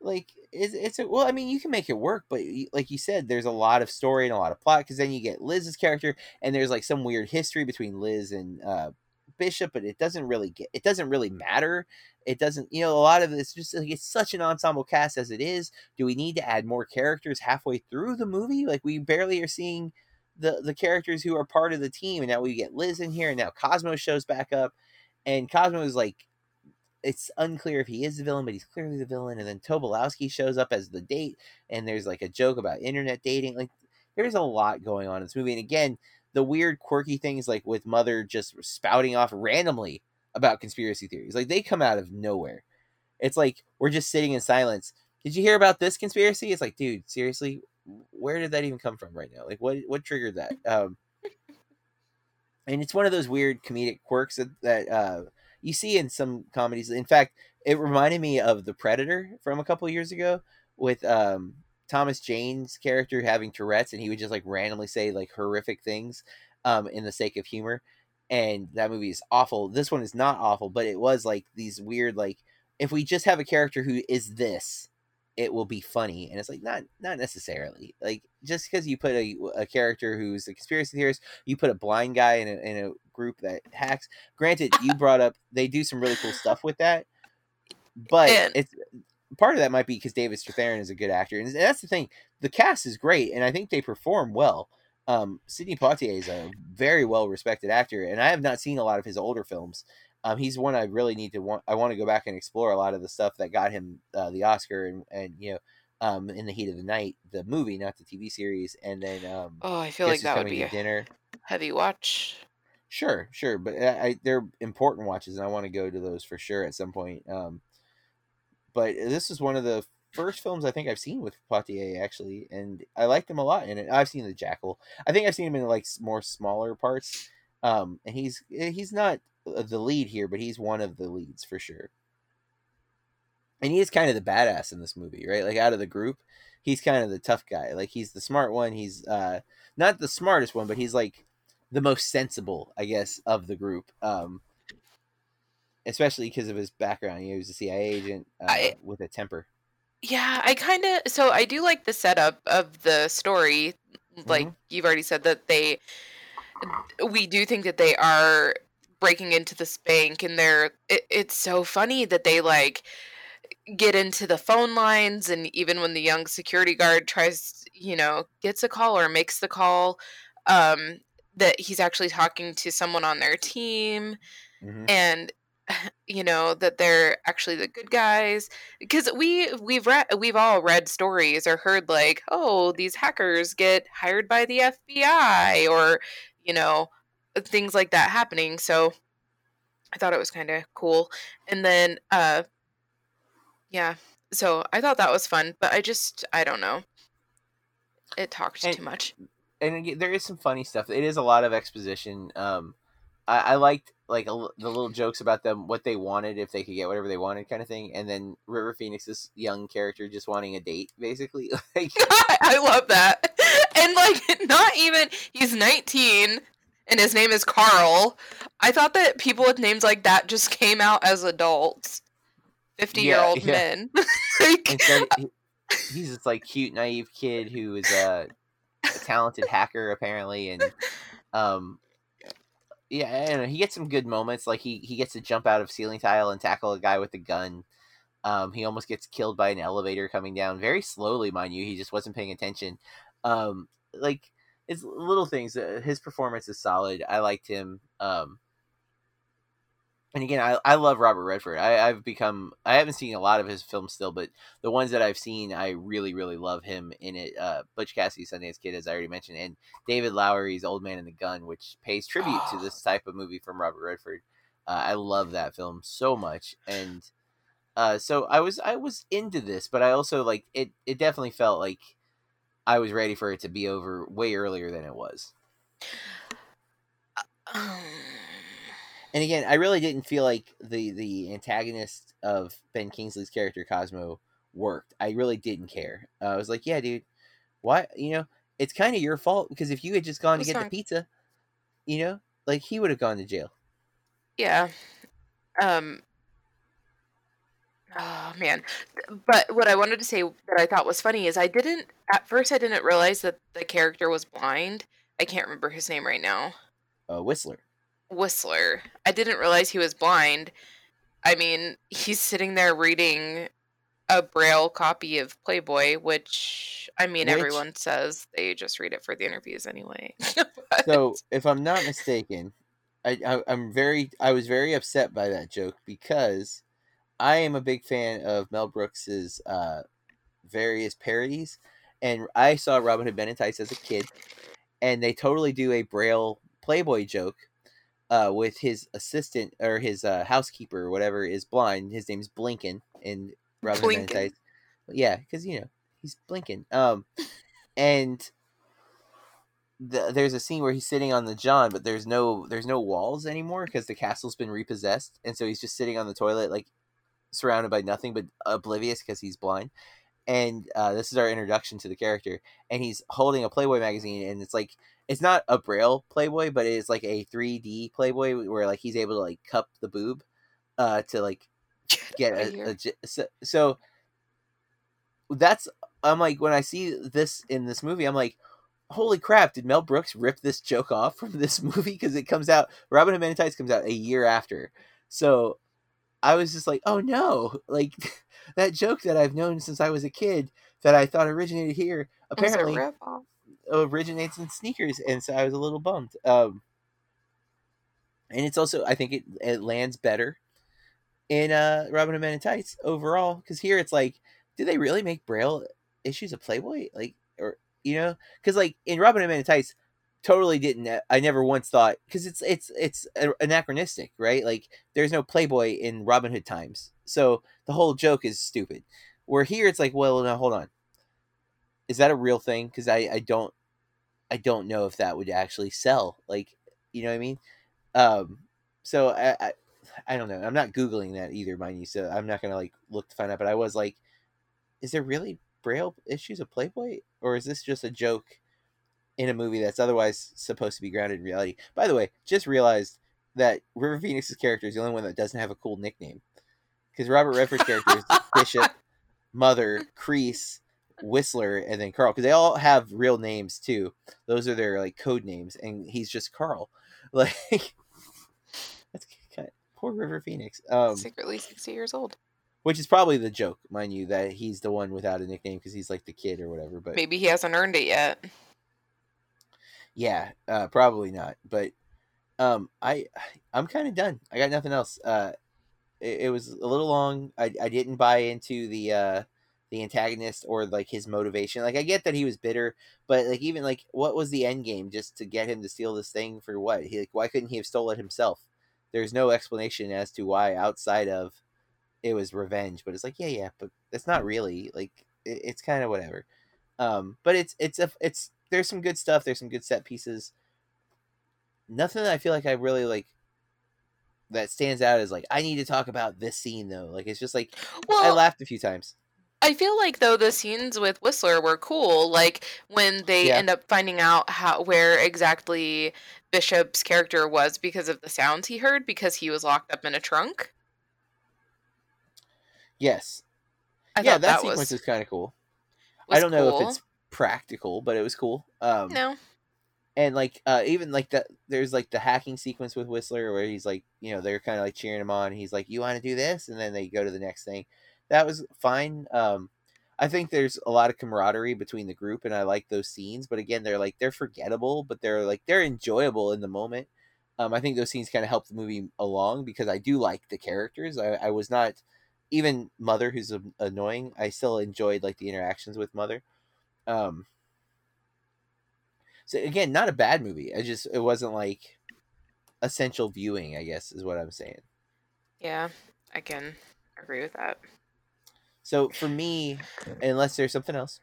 like it's, it's a, well i mean you can make it work but like you said there's a lot of story and a lot of plot because then you get liz's character and there's like some weird history between liz and uh Bishop, but it doesn't really get it doesn't really matter. It doesn't, you know, a lot of it's just like it's such an ensemble cast as it is. Do we need to add more characters halfway through the movie? Like we barely are seeing the the characters who are part of the team, and now we get Liz in here, and now Cosmo shows back up, and Cosmo is like it's unclear if he is the villain, but he's clearly the villain. And then Tobolowsky shows up as the date, and there's like a joke about internet dating. Like there's a lot going on in this movie. And again, the weird, quirky things like with Mother just spouting off randomly about conspiracy theories, like they come out of nowhere. It's like we're just sitting in silence. Did you hear about this conspiracy? It's like, dude, seriously, where did that even come from right now? Like, what what triggered that? Um, and it's one of those weird comedic quirks that, that uh, you see in some comedies. In fact, it reminded me of The Predator from a couple years ago with um, Thomas Jane's character having Tourette's, and he would just like randomly say like horrific things um, in the sake of humor. And that movie is awful. This one is not awful, but it was like these weird like if we just have a character who is this, it will be funny and it's like not not necessarily like just because you put a, a character who's a conspiracy theorist you put a blind guy in a, in a group that hacks granted you [laughs] brought up they do some really cool stuff with that but and... it's part of that might be because david strathairn is a good actor and that's the thing the cast is great and i think they perform well. Um, sidney poitier is a very well respected actor and i have not seen a lot of his older films um, he's one I really need to want. I want to go back and explore a lot of the stuff that got him uh, the Oscar and and you know, um, in the heat of the night, the movie, not the TV series, and then um, oh, I feel like that would be a dinner heavy watch. Sure, sure, but I, I, they're important watches, and I want to go to those for sure at some point. Um, but this is one of the first films I think I've seen with Poitier actually, and I liked him a lot in it. I've seen the Jackal. I think I've seen him in like more smaller parts. Um, and he's eh, he's not the lead here, but he's one of the leads for sure. And he is kind of the badass in this movie, right? Like out of the group, he's kind of the tough guy. Like he's the smart one. He's uh not the smartest one, but he's like the most sensible, I guess, of the group. Um especially because of his background. He was a CIA agent uh, I, with a temper. Yeah, I kind of so I do like the setup of the story. Like mm-hmm. you've already said that they we do think that they are breaking into this bank and they're it, it's so funny that they like get into the phone lines and even when the young security guard tries you know gets a call or makes the call um that he's actually talking to someone on their team mm-hmm. and [laughs] you know that they're actually the good guys because we we've read we've all read stories or heard like oh these hackers get hired by the FBI or you know things like that happening. So I thought it was kind of cool. And then, uh, yeah, so I thought that was fun, but I just, I don't know. It talked and, too much. And there is some funny stuff. It is a lot of exposition. Um, I, I liked like a, the little jokes about them, what they wanted, if they could get whatever they wanted, kind of thing. And then River Phoenix's young character just wanting a date, basically. [laughs] like, [laughs] I love that. And like, [laughs] not even he's 19 and his name is Carl. I thought that people with names like that just [laughs] came out as adults, fifty-year-old yeah, yeah. men. [laughs] like, [laughs] he, he's this like cute, naive kid who is a, a talented hacker apparently, and um, yeah, and he gets some good moments. Like he he gets to jump out of ceiling tile and tackle a guy with a gun. Um, he almost gets killed by an elevator coming down very slowly, mind you. He just wasn't paying attention. Um, like it's little things. Uh, his performance is solid. I liked him. Um, and again, I, I love Robert Redford. I, I've become I haven't seen a lot of his films still, but the ones that I've seen, I really really love him in it. Uh, Butch Cassidy, Sundance Kid, as I already mentioned, and David Lowery's Old Man and the Gun, which pays tribute to this type of movie from Robert Redford. Uh, I love that film so much, and uh, so I was I was into this, but I also like it. It definitely felt like I was ready for it to be over way earlier than it was. [sighs] And again, I really didn't feel like the the antagonist of Ben Kingsley's character Cosmo worked. I really didn't care. Uh, I was like, yeah, dude, why? You know, it's kind of your fault because if you had just gone to get the pizza, you know, like he would have gone to jail. Yeah. Um Oh man. But what I wanted to say that I thought was funny is I didn't at first I didn't realize that the character was blind. I can't remember his name right now. Uh, Whistler. Whistler. I didn't realize he was blind. I mean, he's sitting there reading a braille copy of Playboy, which I mean, which, everyone says they just read it for the interviews anyway. [laughs] so, if I'm not mistaken, I, I I'm very I was very upset by that joke because I am a big fan of Mel Brooks's uh, various parodies, and I saw Robin Hood Men in Tights as a kid, and they totally do a Braille Playboy joke uh, with his assistant or his uh, housekeeper or whatever is blind. His name's Blinkin in Robin Hood Men in Tights. Yeah, because you know he's blinking. Um, and the, there's a scene where he's sitting on the John, but there's no there's no walls anymore because the castle's been repossessed, and so he's just sitting on the toilet, like surrounded by nothing but oblivious because he's blind. And uh, this is our introduction to the character, and he's holding a Playboy magazine, and it's like it's not a Braille Playboy, but it's like a 3D Playboy where like he's able to like cup the boob, uh, to like [laughs] get a, a so, so that's I'm like when I see this in this movie, I'm like, holy crap! Did Mel Brooks rip this joke off from this [laughs] movie? Because it comes out Robin Hood Tights comes out a year after, so I was just like, oh no, [laughs] like [laughs] that joke that I've known since I was a kid that I thought originated here apparently originates in sneakers, and so I was a little bummed. Um, and it's also I think it it lands better in uh Robin Hood Men in Tights overall because here it's like, do they really make Braille issues of Playboy? Like, or you know, because like in Robin Hood Men in Tights, totally didn't. I never once thought because it's it's it's anachronistic, right? Like, there's no Playboy in Robin Hood times, so the whole joke is stupid. Where here it's like, well, now hold on, is that a real thing? Because I I don't I don't know if that would actually sell. Like, you know what I mean? Um, so I, I I don't know. I'm not googling that either, mind you. So I'm not gonna like look to find out. But I was like, is there really Braille issues of Playboy, or is this just a joke in a movie that's otherwise supposed to be grounded in reality? By the way, just realized that River Phoenix's character is the only one that doesn't have a cool nickname, because Robert Redford's character is [laughs] Bishop, Mother, Crease, Whistler, and then Carl, because they all have real names too. Those are their like code names, and he's just Carl. [laughs] Like that's kind of, poor River Phoenix. Um, Secretly sixty years old which is probably the joke, mind you, that he's the one without a nickname because he's like the kid or whatever. But maybe he hasn't earned it yet. Yeah, uh, probably not. But um, I I'm kind of done. I got nothing else. Uh, it, it, was a little long. I I didn't buy into the uh the antagonist or like his motivation. Like I get that he was bitter, but like even like what was the end game just to get him to steal this thing for what? He like why couldn't he have stolen it himself? There's no explanation as to why outside of it was revenge, but it's like, yeah, yeah, but it's not really like it, it's kind of whatever. Um, but it's it's a it's there's some good stuff. There's some good set pieces. Nothing that I feel like I really like that stands out is like I need to talk about this scene though. Like it's just like well, I laughed a few times. I feel like though the scenes with Whistler were cool, like when they yeah. end up finding out how where exactly Bishop's character was because of the sounds he heard because he was locked up in a trunk. Yes. I yeah, that, that sequence was, is kind of cool. I don't cool. know if it's practical, but it was cool. Um, no. And like, uh, even like that, there's like the hacking sequence with Whistler where he's like, you know, they're kind of like cheering him on. he's like, "You want to do this?" And then they go to the next thing. That was fine. Um, I think there's a lot of camaraderie between the group, and I like those scenes. But again, they're like they're forgettable, but they're like they're enjoyable in the moment. Um, I think those scenes kind of help the movie along because I do like the characters. I, I was not even Mother, who's annoying, I still enjoyed like the interactions with Mother. Um, so again, not a bad movie. I just it wasn't like essential viewing. I guess is what I'm saying. Yeah, I can agree with that. So for me, unless there's something else.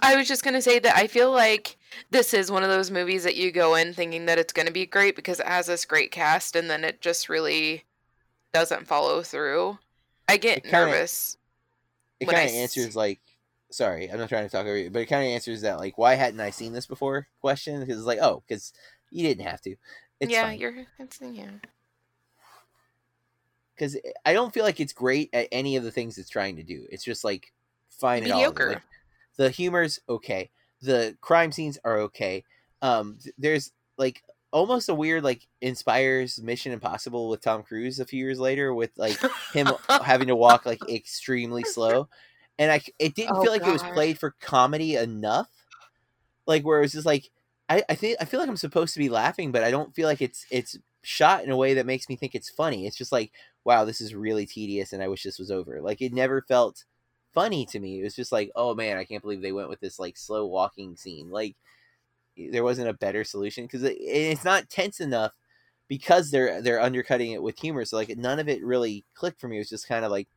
I was just going to say that I feel like this is one of those movies that you go in thinking that it's going to be great because it has this great cast and then it just really doesn't follow through. I get it kinda, nervous. It kind of answers like, sorry, I'm not trying to talk over you, but it kind of answers that like, why hadn't I seen this before? Question because it's like, oh, because you didn't have to. It's yeah, fine. you're. It's yeah. Because I don't feel like it's great at any of the things it's trying to do. It's just like fine mediocre. Like, the humor's okay. The crime scenes are okay. Um, there's like almost a weird like inspires Mission Impossible with Tom Cruise a few years later with like him [laughs] having to walk like extremely slow, and I it didn't oh, feel like God. it was played for comedy enough, like where it was just like I I think I feel like I'm supposed to be laughing, but I don't feel like it's it's shot in a way that makes me think it's funny. It's just like, wow, this is really tedious and I wish this was over. Like it never felt funny to me. It was just like, oh man, I can't believe they went with this like slow walking scene. Like there wasn't a better solution because it, it's not tense enough because they're they're undercutting it with humor. So like none of it really clicked for me. It was just kind of like,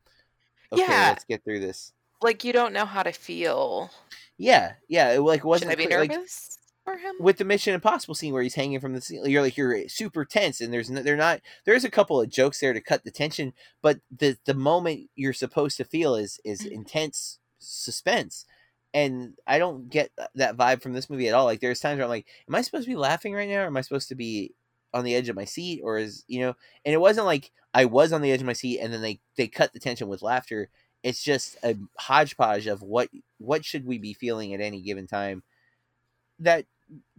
okay, yeah. let's get through this. Like you don't know how to feel. Yeah, yeah. It, like wasn't. Should I be clear, nervous? Like, for him with the Mission Impossible scene where he's hanging from the ceiling. You're like you're super tense, and there's no, they're not. There's a couple of jokes there to cut the tension, but the the moment you're supposed to feel is is mm-hmm. intense suspense, and I don't get that vibe from this movie at all. Like there's times where I'm like, am I supposed to be laughing right now, or am I supposed to be on the edge of my seat, or is you know? And it wasn't like I was on the edge of my seat, and then they they cut the tension with laughter. It's just a hodgepodge of what what should we be feeling at any given time that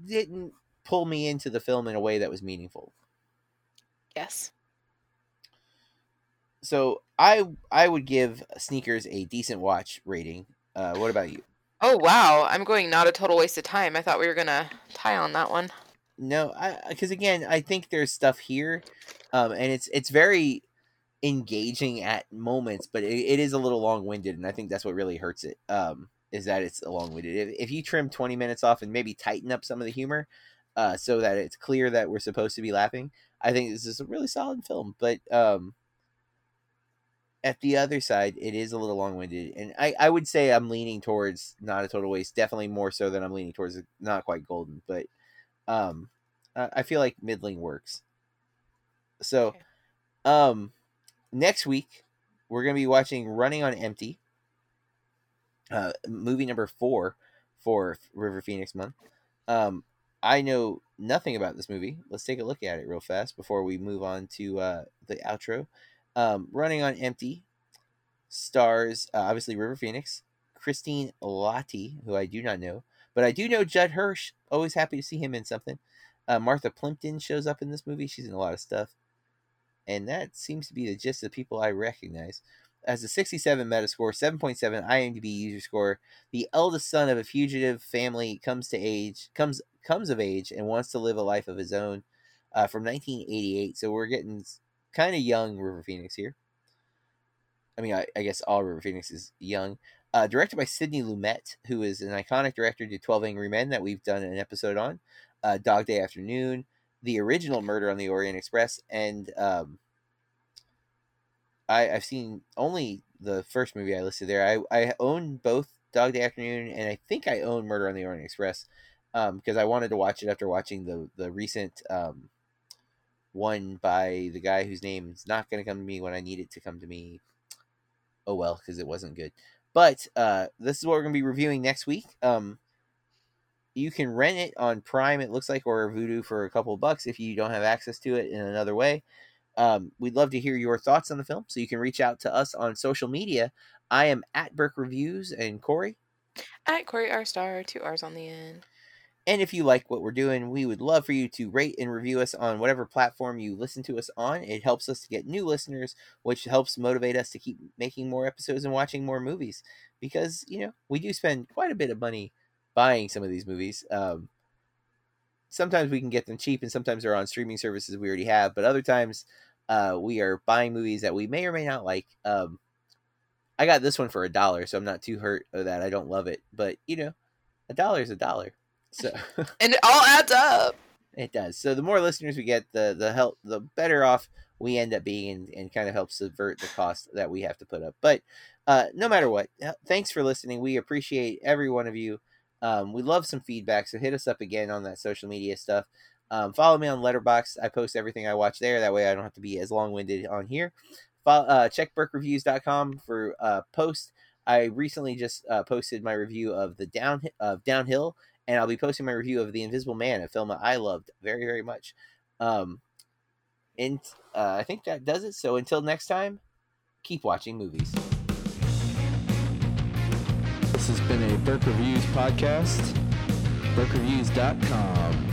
didn't pull me into the film in a way that was meaningful. Yes. So I I would give Sneakers a decent watch rating. Uh, what about you? Oh wow, I'm going not a total waste of time. I thought we were gonna tie on that one. No, I because again I think there's stuff here, um, and it's it's very engaging at moments, but it, it is a little long winded, and I think that's what really hurts it. Um, is that it's a long winded. If, if you trim 20 minutes off and maybe tighten up some of the humor uh, so that it's clear that we're supposed to be laughing, I think this is a really solid film. But um, at the other side, it is a little long winded. And I, I would say I'm leaning towards not a total waste, definitely more so than I'm leaning towards not quite golden. But um, I feel like middling works. So um, next week, we're going to be watching Running on Empty uh, movie number four for River Phoenix month. Um, I know nothing about this movie. Let's take a look at it real fast before we move on to uh, the outro. Um, Running on Empty stars uh, obviously River Phoenix, Christine Lahti, who I do not know, but I do know Judd Hirsch. Always happy to see him in something. Uh, Martha Plimpton shows up in this movie. She's in a lot of stuff, and that seems to be the gist of the people I recognize As a 67 Metascore, 7.7 IMDb user score. The eldest son of a fugitive family comes to age, comes comes of age, and wants to live a life of his own. Uh, from 1988, so we're getting kind of young River Phoenix here. I mean, I, I, guess all River Phoenix is young. Uh, directed by Sidney Lumet, who is an iconic director to 12 Angry Men that we've done an episode on. Uh, Dog Day Afternoon, the original Murder on the Orient Express, and um, I, I've seen only the first movie I listed there. I, I own both Dog Day Afternoon and I think I own Murder on the Orient Express um, because I wanted to watch it after watching the the recent um, one by the guy whose name is not going to come to me when I need it to come to me. Oh well, because it wasn't good. But uh, this is what we're going to be reviewing next week. Um, you can rent it on Prime, it looks like, or Vudu for a couple bucks if you don't have access to it in another way. Um, we'd love to hear your thoughts on the film, so you can reach out to us on social media. I am at Burke Reviews and Corey. At Corey R Star, two R's on the end. And if you like what we're doing, we would love for you to rate and review us on whatever platform you listen to us on. It helps us to get new listeners, which helps motivate us to keep making more episodes and watching more movies. Because, you know, we do spend quite a bit of money buying some of these movies. Um, sometimes we can get them cheap, and sometimes they're on streaming services we already have, but other times uh, we are buying movies that we may or may not like. Um, I got this one for a dollar, so I'm not too hurt of that. I don't love it, but you know, a dollar is a dollar. So [laughs] and it all adds up. It does. So the more listeners we get, the the help, the better off we end up being, and, and kind of help subvert the cost that we have to put up. But uh, no matter what, thanks for listening. We appreciate every one of you. Um, we love some feedback, so hit us up again on that social media stuff. Um, follow me on Letterboxd. I post everything I watch there. That way I don't have to be as long winded on here. Follow, uh, check BurkeReviews.com for uh, post. I recently just uh, posted my review of the down of Downhill, and I'll be posting my review of The Invisible Man, a film that I loved very very much. Um, and uh, I think that does it. So until next time, keep watching movies. This has been a Burke Reviews podcast. BurkeReviews.com.